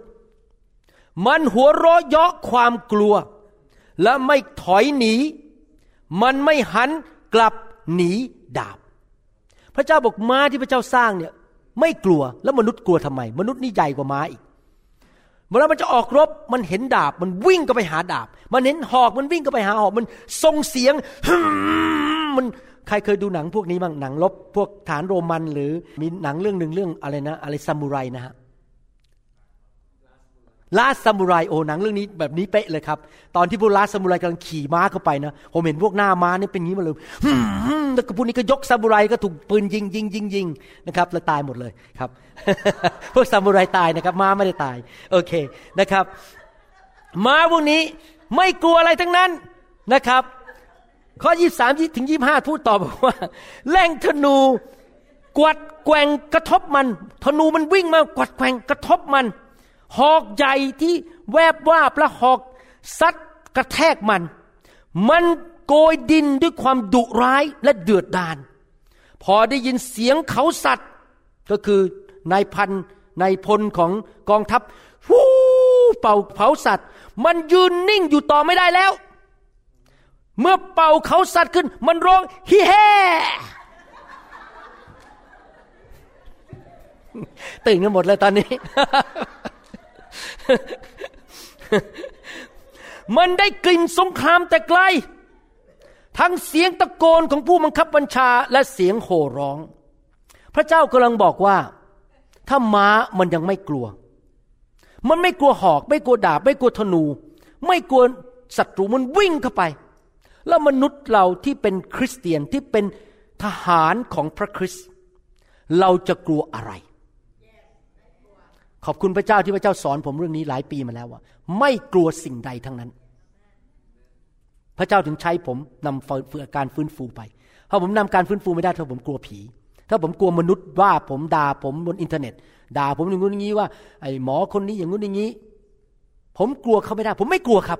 มันหัวเราะเยาะความกลัว และไม่ถอยหนี มันไม่หันกลับหนีดาบ พระเจ้าบอกม้าที่พระเจ้าสร้างเนี่ย ไม่กลัวแล้วมนุษย์กลัวทำไม มนุษย์นี่ใหญ่กว่าม้าอีก เวลามันจะออกรบมันเห็นดาบ มันวิ่งก็ไปหาดาบ มันเห็นหอกมันวิ่งก็ไปหาหอก มันส่งเสียงมันใครเคยดูหนังพวกนี้บ้างหนังรบพวกฐานโรมันหรือมีหนังเรื่องหนึ่งเรื่องอะไรนะ อะไรซามูไรนะฮะ ลาซามูไรโอหนังเรื่องนี้แบบนี้เป๊ะเลยครับ ตอนที่พวกลาซามูไรกำลังขี่ม้าเข้าไปนะผมเห็นพวกหน้าม้านี่เป็นงี้มาเลยแล้วก็พวกนี้ก็ยกซามูไรก็ถูกปืนยิงยิงยิงยิงนะครับแล้วตายหมดเลยครับ พวกซามูไรตายนะครับม้าไม่ได้ตาย โอเคนะครับ ม้าพวกนี้ไม่กลัวอะไรทั้งนั้นนะครับ ข้อยี่สามถึงยี่ห้าพูดต่อบอกว่าแรงธนูกวัดแกว่งกระทบมัน ธนูมันวิ่งมากวัดแกว่งกระทบมัน หอกใหญ่ที่แวบว่าพระหอกซัดกระแทกมัน มันโกยดินด้วยความดุร้ายและเดือดดาล พอได้ยินเสียงเขาสัตว์ ก็คือนายพันนายพลของกองทัพฟูเป่าเผาสัตว์ มันยืนนิ่งอยู่ต่อไม่ได้แล้ว เมื่อเป่าเขาสัตว์ขึ้น มันร้องฮิแฮตื่นกันหมดเลยตอนนี้ มันได้กลิ่นสงครามแต่ไกล ทั้งเสียงตะโกนของผู้บังคับบัญชาและเสียงโห่ร้อง พระเจ้ากำลังบอกว่า ถ้าม้ามันยังไม่กลัว มันไม่กลัวหอก ไม่กลัวดาบ ไม่กลัวธนู ไม่กลัวศัตรูมันวิ่งเข้าไป แล้วมนุษย์เราที่เป็นคริสเตียนที่เป็นทหารของพระคริสต์เราจะกลัวอะไร ขอบคุณพระเจ้าที่พระเจ้าสอนผมเรื่องนี้หลายปีมาแล้วว่า ไม่กลัวสิ่งใดทั้งนั้น พระเจ้าถึงใช้ผมนำฝึกการฟื้นฟูไป ถ้าผมนำการฟื้นฟูไม่ได้ถ้าผมกลัวผี ถ้าผมกลัวมนุษย์ว่าผมด่าผมบนอินเทอร์เน็ตด่าผมอย่างงู้นอย่างนี้ว่าไอ้หมอคนนี้อย่างงู้นอย่างนี้ ผมกลัวเขาไม่ได้ ผมไม่กลัวครับ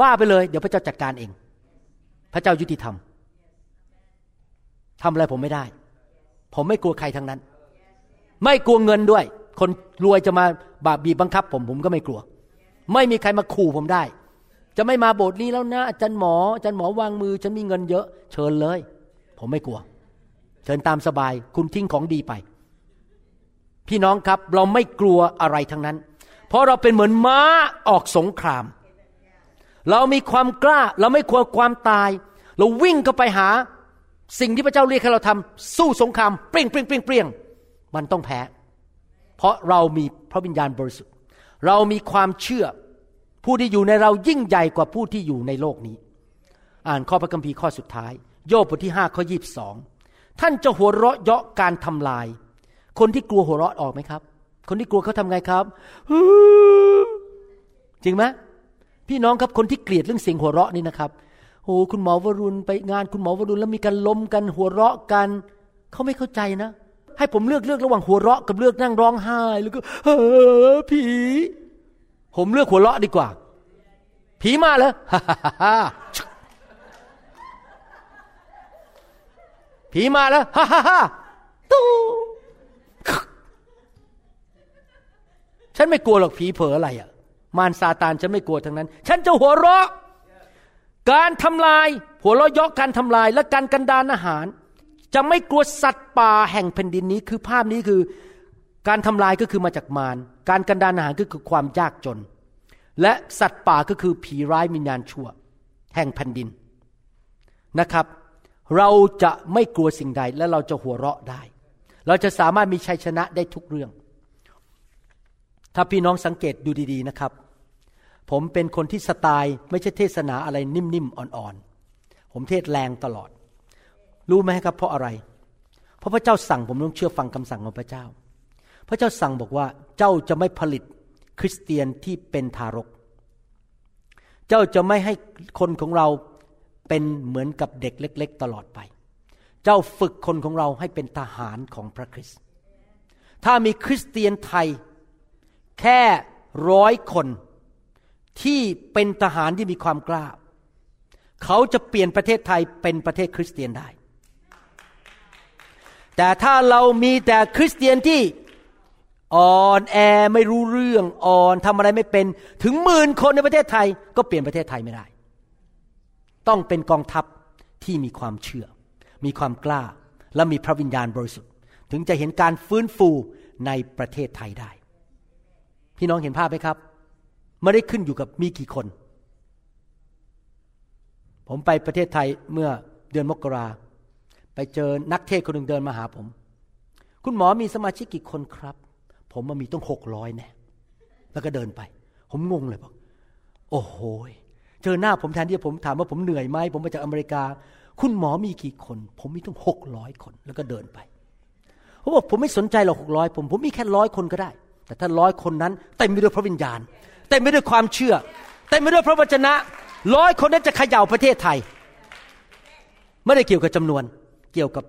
ว่าไปเลย เดี๋ยวพระเจ้าจัดการเอง พระเจ้ายุติธรรมทำอะไรผมไม่ได้ ผมไม่กลัวใครทั้งนั้น ไม่กลัวเงินด้วย คนรวยจะมาบาบีบบังคับ ผมผมก็ไม่กลัว ไม่มีใครมาขู่ผมได้ จะไม่มาโบสถ์นี้แล้วนะอาจารย์หมออาจารย์หมอวางมือ ฉันมีเงินเยอะ เชิญเลย ผมไม่กลัว เชิญตามสบายคุณทิ้งของดีไป พี่น้องครับเราไม่กลัวอะไรทั้งนั้น เพราะเราเป็นเหมือนม้าออกสงคราม เรามีความกล้า เราไม่กลัวความตาย เราวิ่งเข้าไปหา สิ่งที่พระเจ้าเรียกให้เราทำสู้สงคราม เปรี้ยงเปรี้ยงเปรี้ยงเปรี้ยงมันต้องแพ้ เพราะเรามีพระวิญญาณบริสุทธิ์ เรามีความเชื่อ ผู้ที่อยู่ในเรายิ่งใหญ่กว่าผู้ที่อยู่ในโลกนี้ อ่านข้อพระคัมภีร์ข้อสุดท้าย โยบบทที่ห้าข้อยีบสองท่านจะหัวเราะเยาะการทำลาย คนที่กลัวหัวเราะออกไหมครับ คนที่กลัวเขาทำไงครับจริงไหมพี่น้องครับคนที่เกลียดเรื่องเสียงหัวเราะนี่นะครับโอ้คุณหมอวรุณไปงานคุณหมอวรุณแล้วมีการล้มกันหัวเราะกัน เขาไม่เข้าใจนะ ให้ผมเลือกเลือกระหว่างหัวเราะกับเลือกนั่งร้องไห้แล้วก็เฮ้อผี ผมเลือกหัวเราะดีกว่า ผีมาแล้วผีมาแล้วฮ่าฮ่าฮ่าตู้ฉันไม่กลัวหรอกผีเผลออะไรอะ่ะ มารซาตานฉันไม่กลัวทั้งนั้น ฉันจะหัวเราะ การทำลาย หัวเราะยาะการทำลายและการกันดานอาหาร จะไม่กลัวสัตว์ป่าแห่งแผ่นดินนี้ คือภาพนี้คือการทำลายก็คือมาจากมาร การกันดานอาหารก็คือความยากจน และสัตว์ป่าก็คือผีร้ายวิญญาณชั่ว แห่งแผ่นดินนะครับ เราจะไม่กลัวสิ่งใดและเราจะหัวเราะได้ เราจะสามารถมีชัยชนะได้ทุกเรื่อง ถ้าพี่น้องสังเกตดูดี ๆนะครับ ผมเป็นคนที่สไตล์ไม่ใช่เทศนาอะไรนิ่มๆอ่อนๆ ผมเทศแรงตลอด รู้ไหมครับเพราะอะไร เพราะพระเจ้าสั่งผมต้องเชื่อฟังคำสั่งของพระเจ้า พระเจ้าสั่งบอกว่าเจ้าจะไม่ผลิตคริสเตียนที่เป็นทารก เจ้าจะไม่ให้คนของเราเป็นเหมือนกับเด็กเล็ก ๆ ตลอดไป เจ้าฝึกคนของเราให้เป็นทหารของพระคริสต์ถ้ามีคริสเตียนไทยแค่ร้อยคนที่เป็นทหารที่มีความกล้า เขาจะเปลี่ยนประเทศไทยเป็นประเทศคริสเตียนได้ แต่ถ้าเรามีแต่คริสเตียนที่อ่อนแอไม่รู้เรื่องอ่อนทำอะไรไม่เป็น ถึงหมื่นคนในประเทศไทย ก็เปลี่ยนประเทศไทยไม่ได้ ต้องเป็นกองทัพที่มีความเชื่อ มีความกล้าและมีพระวิญญาณบริสุทธิ์ ถึงจะเห็นการฟื้นฟูในประเทศไทยได้ พี่น้องเห็นภาพไหมครับไม่ได้ขึ้นอยู่กับมีกี่คน ผมไปประเทศไทยเมื่อเดือนมกรา ไปเจอนักเทศคนหนึ่งเดินมาหาผม คุณหมอมีสมาชิกกี่คนครับ ผมมันมีต้องหกร้อยแน่แล้วก็เดินไป ผมงงเลยบอก โอ้โหเจอหน้าผมแทนที่ผมถามว่าผมเหนื่อยไหมผมมาจากอเมริกา คุณหมอมีกี่คน ผมมีต้องหกร้อยคน แล้วก็เดินไปผมบอกผมไม่สนใจหรอกหกร้อยผม ผมมีแค่ร้อยคนก็ได้ แต่ถ้าร้อยคนนั้นเต็มไปด้วยพระวิญญาณเต็มไปด้วยความเชื่อเต็มไปด้วยพระวจนะร้อยคนนั้นจะเขย่าประเทศไทย ไม่ได้เกี่ยวกับจำนวน เกี่ยวกับ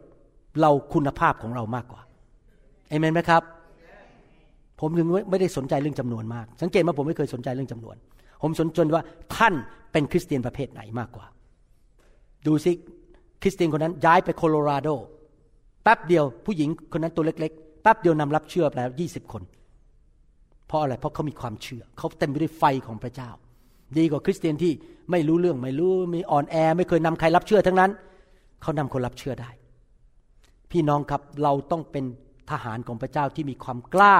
เราคุณภาพของเรามากกว่าเอเมนไหมครับ ผมถึงไม่ได้สนใจเรื่องจำนวนมาก สังเกตว่าผมไม่เคยสนใจเรื่องจำนวน ผมสนใจว่าท่านเป็นคริสเตียนประเภทไหนมากกว่า ดูสิคริสเตียนคนนั้นย้ายไปโคโลราโดแป๊บเดียวผู้หญิงคนนั้นตัวเล็กๆแป๊บเดียวนำรับเชื่อแล้วยี่สิบคน เพราะอะไรเพราะเขามีความเชื่อ เขาเต็มไปด้วยไฟของพระเจ้า ดีกว่าคริสเตียนที่ไม่รู้เรื่องไม่รู้มีอ่อนแอ ไม่เคยนำใครรับเชื่อทั้งนั้น เขานำคนรับเชื่อได้ พี่น้องครับเราต้องเป็นทหารของพระเจ้าที่มีความกล้า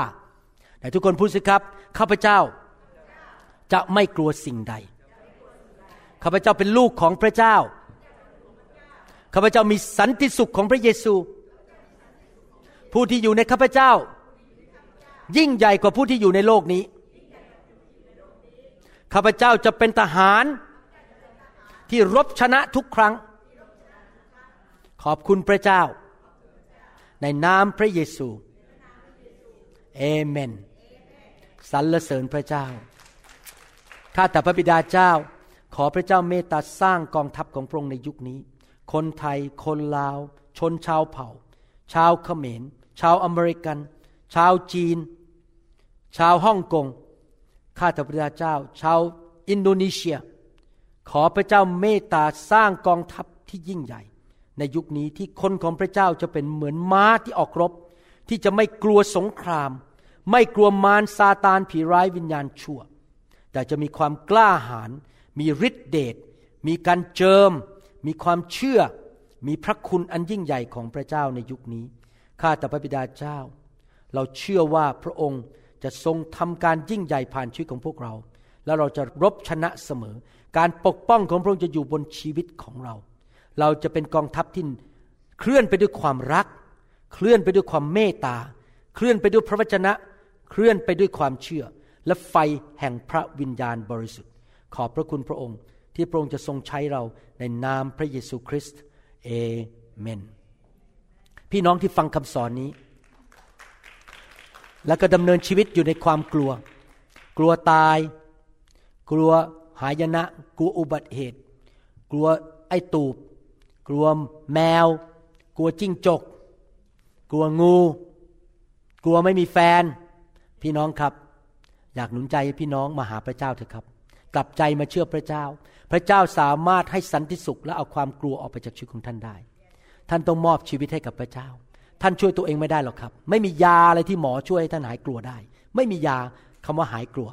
แต่ทุกคนพูดสิครับข้าพเจ้าจะไม่กลัวสิ่งใดข้าพเจ้าเป็นลูกของพระเจ้าข้าพเจ้ามีสันติสุขของพระเยซู ผู้ที่อยู่ในข้าพเจ้า ยิ่งใหญ่กว่าผู้ที่อยู่ในโลกนี้ข้าพเจ้าจะเป็นทหารที่รบชนะทุกครั้ง ขอบคุณพระเจ้า ในนามพระเยซูเอเมนสรรเสริญพระเจ้าข้าแต่พระบิดาเจ้า ขอพระเจ้าเมตตาสร้างกองทัพของพระองค์ในยุคนี้ คนไทย คนลาว ชนชาวเผ่า ชาวเขมร ชาวอเมริกัน ชาวจีน ชาวฮ่องกงข้าแต่พระบิดาเจ้า ชาวอินโดนีเซีย ขอพระเจ้าเมตตาสร้างกองทัพที่ยิ่งใหญ่ ในยุคนี้ที่คนของพระเจ้าจะเป็นเหมือนม้าที่ออกรบ ที่จะไม่กลัวสงคราม ไม่กลัวมารซาตานผีร้ายวิญญาณชั่ว แต่จะมีความกล้าหาญมีฤทธิเดชมีการเจิม มีความเชื่อ มีพระคุณอันยิ่งใหญ่ของพระเจ้าในยุคนี้ข้าแต่พระบิดาเจ้า เราเชื่อว่าพระองค์จะทรงทำการยิ่งใหญ่ผ่านชีวิตของพวกเรา แล้วเราจะรบชนะเสมอ การปกป้องของพระองค์จะอยู่บนชีวิตของเรา เราจะเป็นกองทัพที่เคลื่อนไปด้วยความรัก เคลื่อนไปด้วยความเมตตา เคลื่อนไปด้วยพระวจนะ เคลื่อนไปด้วยความเชื่อ และไฟแห่งพระวิญญาณบริสุทธิ์ ขอบพระคุณพระองค์ที่พระองค์จะทรงใช้เราในนามพระเยซูคริสต์เอเมน พี่น้องที่ฟังคำสอนนี้ แล้วก็ดำเนินชีวิตอยู่ในความกลัว กลัวตาย กลัวหายนะ กลัวอุบัติเหตุ กลัวไอ้ตูบ กลัวแมว กลัวจิ้งจก กลัวงู กลัวไม่มีแฟน พี่น้องครับ อยากหนุนใจพี่น้องมาหาพระเจ้าเถอะครับ กลับใจมาเชื่อพระเจ้า พระเจ้าสามารถให้สันติสุขและเอาความกลัวออกไปจากชีวิตของท่านได้ ท่านต้องมอบชีวิตให้กับพระเจ้า ท่านช่วยตัวเองไม่ได้หรอกครับ ไม่มียาอะไรที่หมอช่วยให้ท่านหายกลัวได้ ไม่มียาคำว่าหายกลัว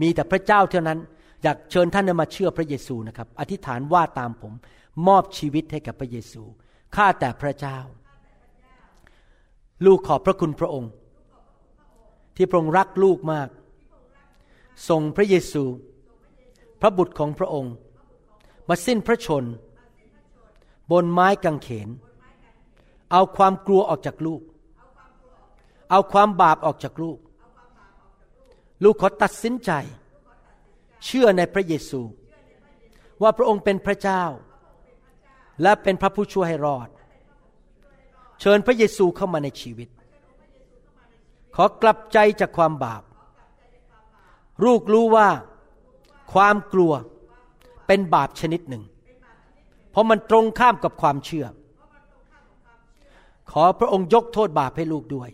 มีแต่พระเจ้าเท่านั้นอยากเชิญท่านมาเชื่อพระเยซูนะครับ อธิษฐานว่าตามผม มอบชีวิตให้กับพระเยซู ข้าแต่พระเจ้า ลูกขอบพระคุณพระองค์ ที่พระองค์รักลูกมาก ส่งพระเยซู พระบุตรของพระองค์ มาสิ้นพระชน บนไม้กางเขน เอาความกลัวออกจากลูก เอาความบาปออกจากลูก ลูกขอตัดสินใจ เชื่อในพระเยซู ว่าพระองค์เป็นพระเจ้า และเป็นพระผู้ช่วยให้รอด เชิญพระเยซูเข้ามาในชีวิต ขอกลับใจจากความบาป ลูกรู้ว่าความกลัวเป็นบาปชนิดหนึ่ง เพราะมันตรงข้ามกับความเชื่อ ขอพระองค์ยกโทษบาปให้ลูกด้วย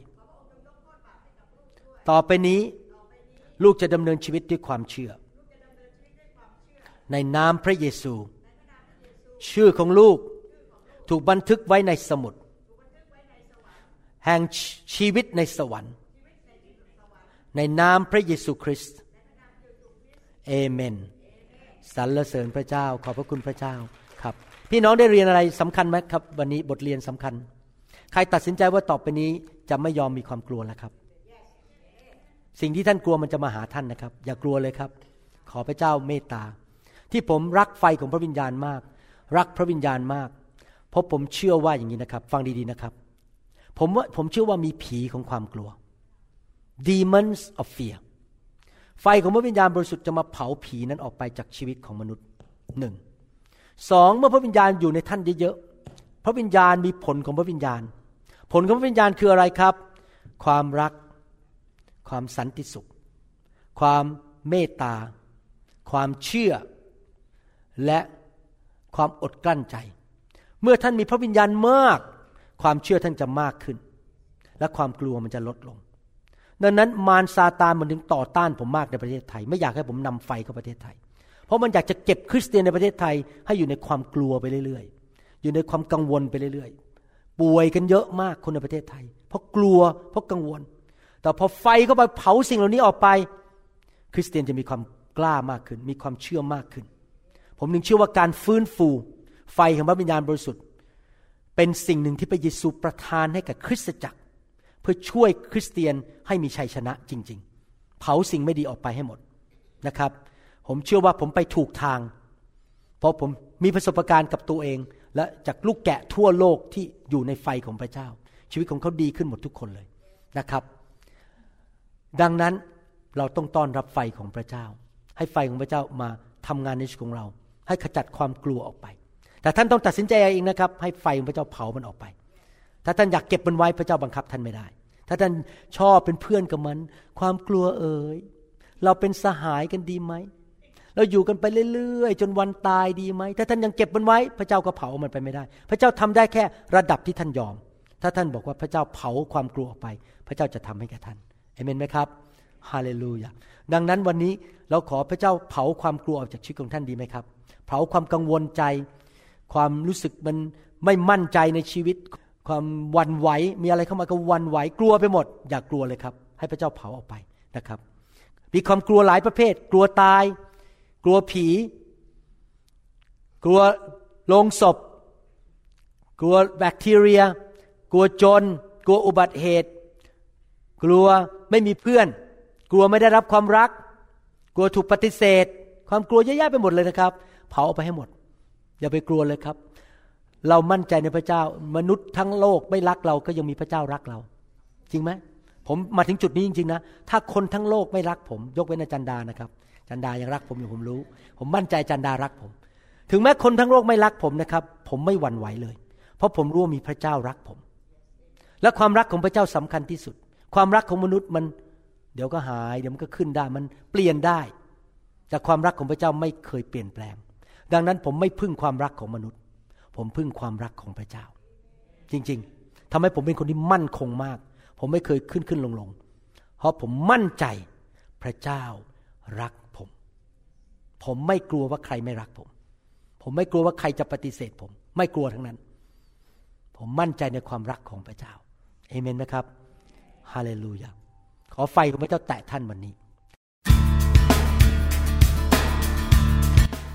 ต่อไปนี้ลูกจะดำเนินชีวิตด้วยความเชื่อ ในนามพระเยซู ชื่อของลูกถูกบันทึกไว้ในสมุด แห่งชีวิตในสวรรค์ ในนามพระเยซูคริสต์เอเมนสรรเสริญพระเจ้า ขอบพระคุณพระเจ้าครับ พี่น้องได้เรียนอะไรสำคัญไหมครับ วันนี้บทเรียนสำคัญ ใครตัดสินใจว่าต่อไปนี้จะไม่ยอมมีความกลัวแล้วครับ สิ่งที่ท่านกลัวมันจะมาหาท่านนะครับ อย่ากลัวเลยครับ ขอพระเจ้าเมตตาที่ผมรักไฟของพระวิญญาณมาก รักพระวิญญาณมาก เพราะผมเชื่อว่าอย่างนี้นะครับ ฟังดีๆนะครับ ผมว่าผมเชื่อว่ามีผีของความกลัว demons of fear ไฟของพระวิญญาณบริสุทธิ์จะมาเผาผีนั้นออกไปจากชีวิตของมนุษย์หนึ่งสองเมื่อพระวิญญาณอยู่ในท่านเยอะๆพระวิญญาณมีผลของพระวิญญาณ ผลของพระวิญญาณคืออะไรครับ ความรัก ความสันติสุข ความเมตตา ความเชื่อ และ ความอดกลั้นใจ เมื่อท่านมีพระวิญญาณมาก ความเชื่อท่านจะมากขึ้น และความกลัวมันจะลดลง ดังนั้นมารซาตานมันถึงต่อต้านผมมากในประเทศไทย ไม่อยากให้ผมนำไฟเข้าประเทศไทย เพราะมันอยากจะเก็บคริสเตียนในประเทศไทย ให้อยู่ในความกลัวไปเรื่อยๆ อยู่ในความกังวลไปเรื่อยๆ ป่วยกันเยอะมากคนในประเทศไทย เพราะกลัวเพราะกังวล แต่พอไฟเข้าไปเผาสิ่งเหล่านี้ออกไป คริสเตียนจะมีความกล้ามากขึ้น มีความเชื่อมากขึ้น ผมนึงเชื่อว่าการฟื้นฟูไฟของพระวิญญาณบริสุทธิ์ เป็นสิ่งหนึ่งที่พระเยซูประทานให้กับคริสตจักร เพื่อช่วยคริสเตียนให้มีชัยชนะจริง ๆ เผาสิ่งไม่ดีออกไปให้หมดนะครับ ผมเชื่อว่าผมไปถูกทาง เพราะผมมีประสบการณ์กับตัวเอง และจากลูกแกะทั่วโลกที่อยู่ในไฟของพระเจ้า ชีวิตของเขาดีขึ้นหมดทุกคนเลยนะครับ ดังนั้นเราต้องต้อนรับไฟของพระเจ้า ให้ไฟของพระเจ้ามาทำงานในชีวิตของเรา ให้ขจัดความกลัวออกไป แต่ท่านต้องตัดสินใจเองนะครับ ให้ไฟของพระเจ้าเผามันออกไป ถ้าท่านอยากเก็บมันไว้พระเจ้าบังคับท่านไม่ได้ ถ้าท่านชอบเป็นเพื่อนกับมัน ความกลัวเอ่ยเราเป็นสหายกันดีไหมเราอยู่กันไปเรื่อยๆ จนวันตายดีไหม ถ้าท่านยังเก็บมันไว้ พระเจ้าก็เผามันไปไม่ได้ พระเจ้าทำได้แค่ระดับที่ท่านยอม ถ้าท่านบอกว่าพระเจ้าเผาความกลัวออกไป พระเจ้าจะทำให้แก่ท่านเอเมนไหมครับฮาเลลูยาดังนั้นวันนี้เราขอพระเจ้าเผาความกลัวออกจากชีวิตของท่านดีไหมครับ เผาความกังวลใจ ความรู้สึกมันไม่มั่นใจในชีวิต ความวันไหวมีอะไรเข้ามาก็วันไหวกลัวไปหมด อย่ากกลัวเลยครับ ให้พระเจ้าเผาออกไปนะครับ มีความกลัวหลายประเภท กลัวตาย กลัวผี กลัวลงศพ กลัวแบคทีเรีย กลัวจน กลัวอุบัติเหตุ กลัวไม่มีเพื่อน กลัวไม่ได้รับความรัก กลัวถูกปฏิเสธ ความกลัวเยอะแยะไปหมดเลยนะครับ เผาไปให้หมด อย่าไปกลัวเลยครับ เรามั่นใจในพระเจ้ามนุษย์ทั้งโลกไม่รักเราก็ยังมีพระเจ้ารักเรา จริงไหมผมมาถึงจุดนี้จริงๆนะถ้าคนทั้งโลกไม่รักผม ยกเว้นอาจารย์ดานะครับจันดายังรักผมอยู่ผมรู้ ผมมั่นใจจันดารักผม ถึงแม้คนทั้งโลกไม่รักผมนะครับ ผมไม่หวั่นไหวเลย เพราะผมรู้ว่ามีพระเจ้ารักผม และความรักของพระเจ้าสำคัญที่สุด ความรักของมนุษย์มัน เดี๋ยวก็หาย เดี๋ยวมันก็ขึ้นได้มันเปลี่ยนได้แต่ความรักของพระเจ้าไม่เคยเปลี่ยนแปลง ดังนั้นผมไม่พึ่งความรักของมนุษย์ ผมพึ่งความรักของพระเจ้า จริง ๆทำให้ผมเป็นคนที่มั่นคงมาก ผมไม่เคยขึ้นขึ้นลงลงเพราะผมมั่นใจพระเจ้ารักผม ผมไม่กลัวว่าใครไม่รักผม ผมไม่กลัวว่าใครจะปฏิเสธผม ไม่กลัวทั้งนั้น ผมมั่นใจในความรักของพระเจ้าเอเมนไหมครับฮาเลลูยาขอไฟของพระเจ้าแตะท่านวันนี้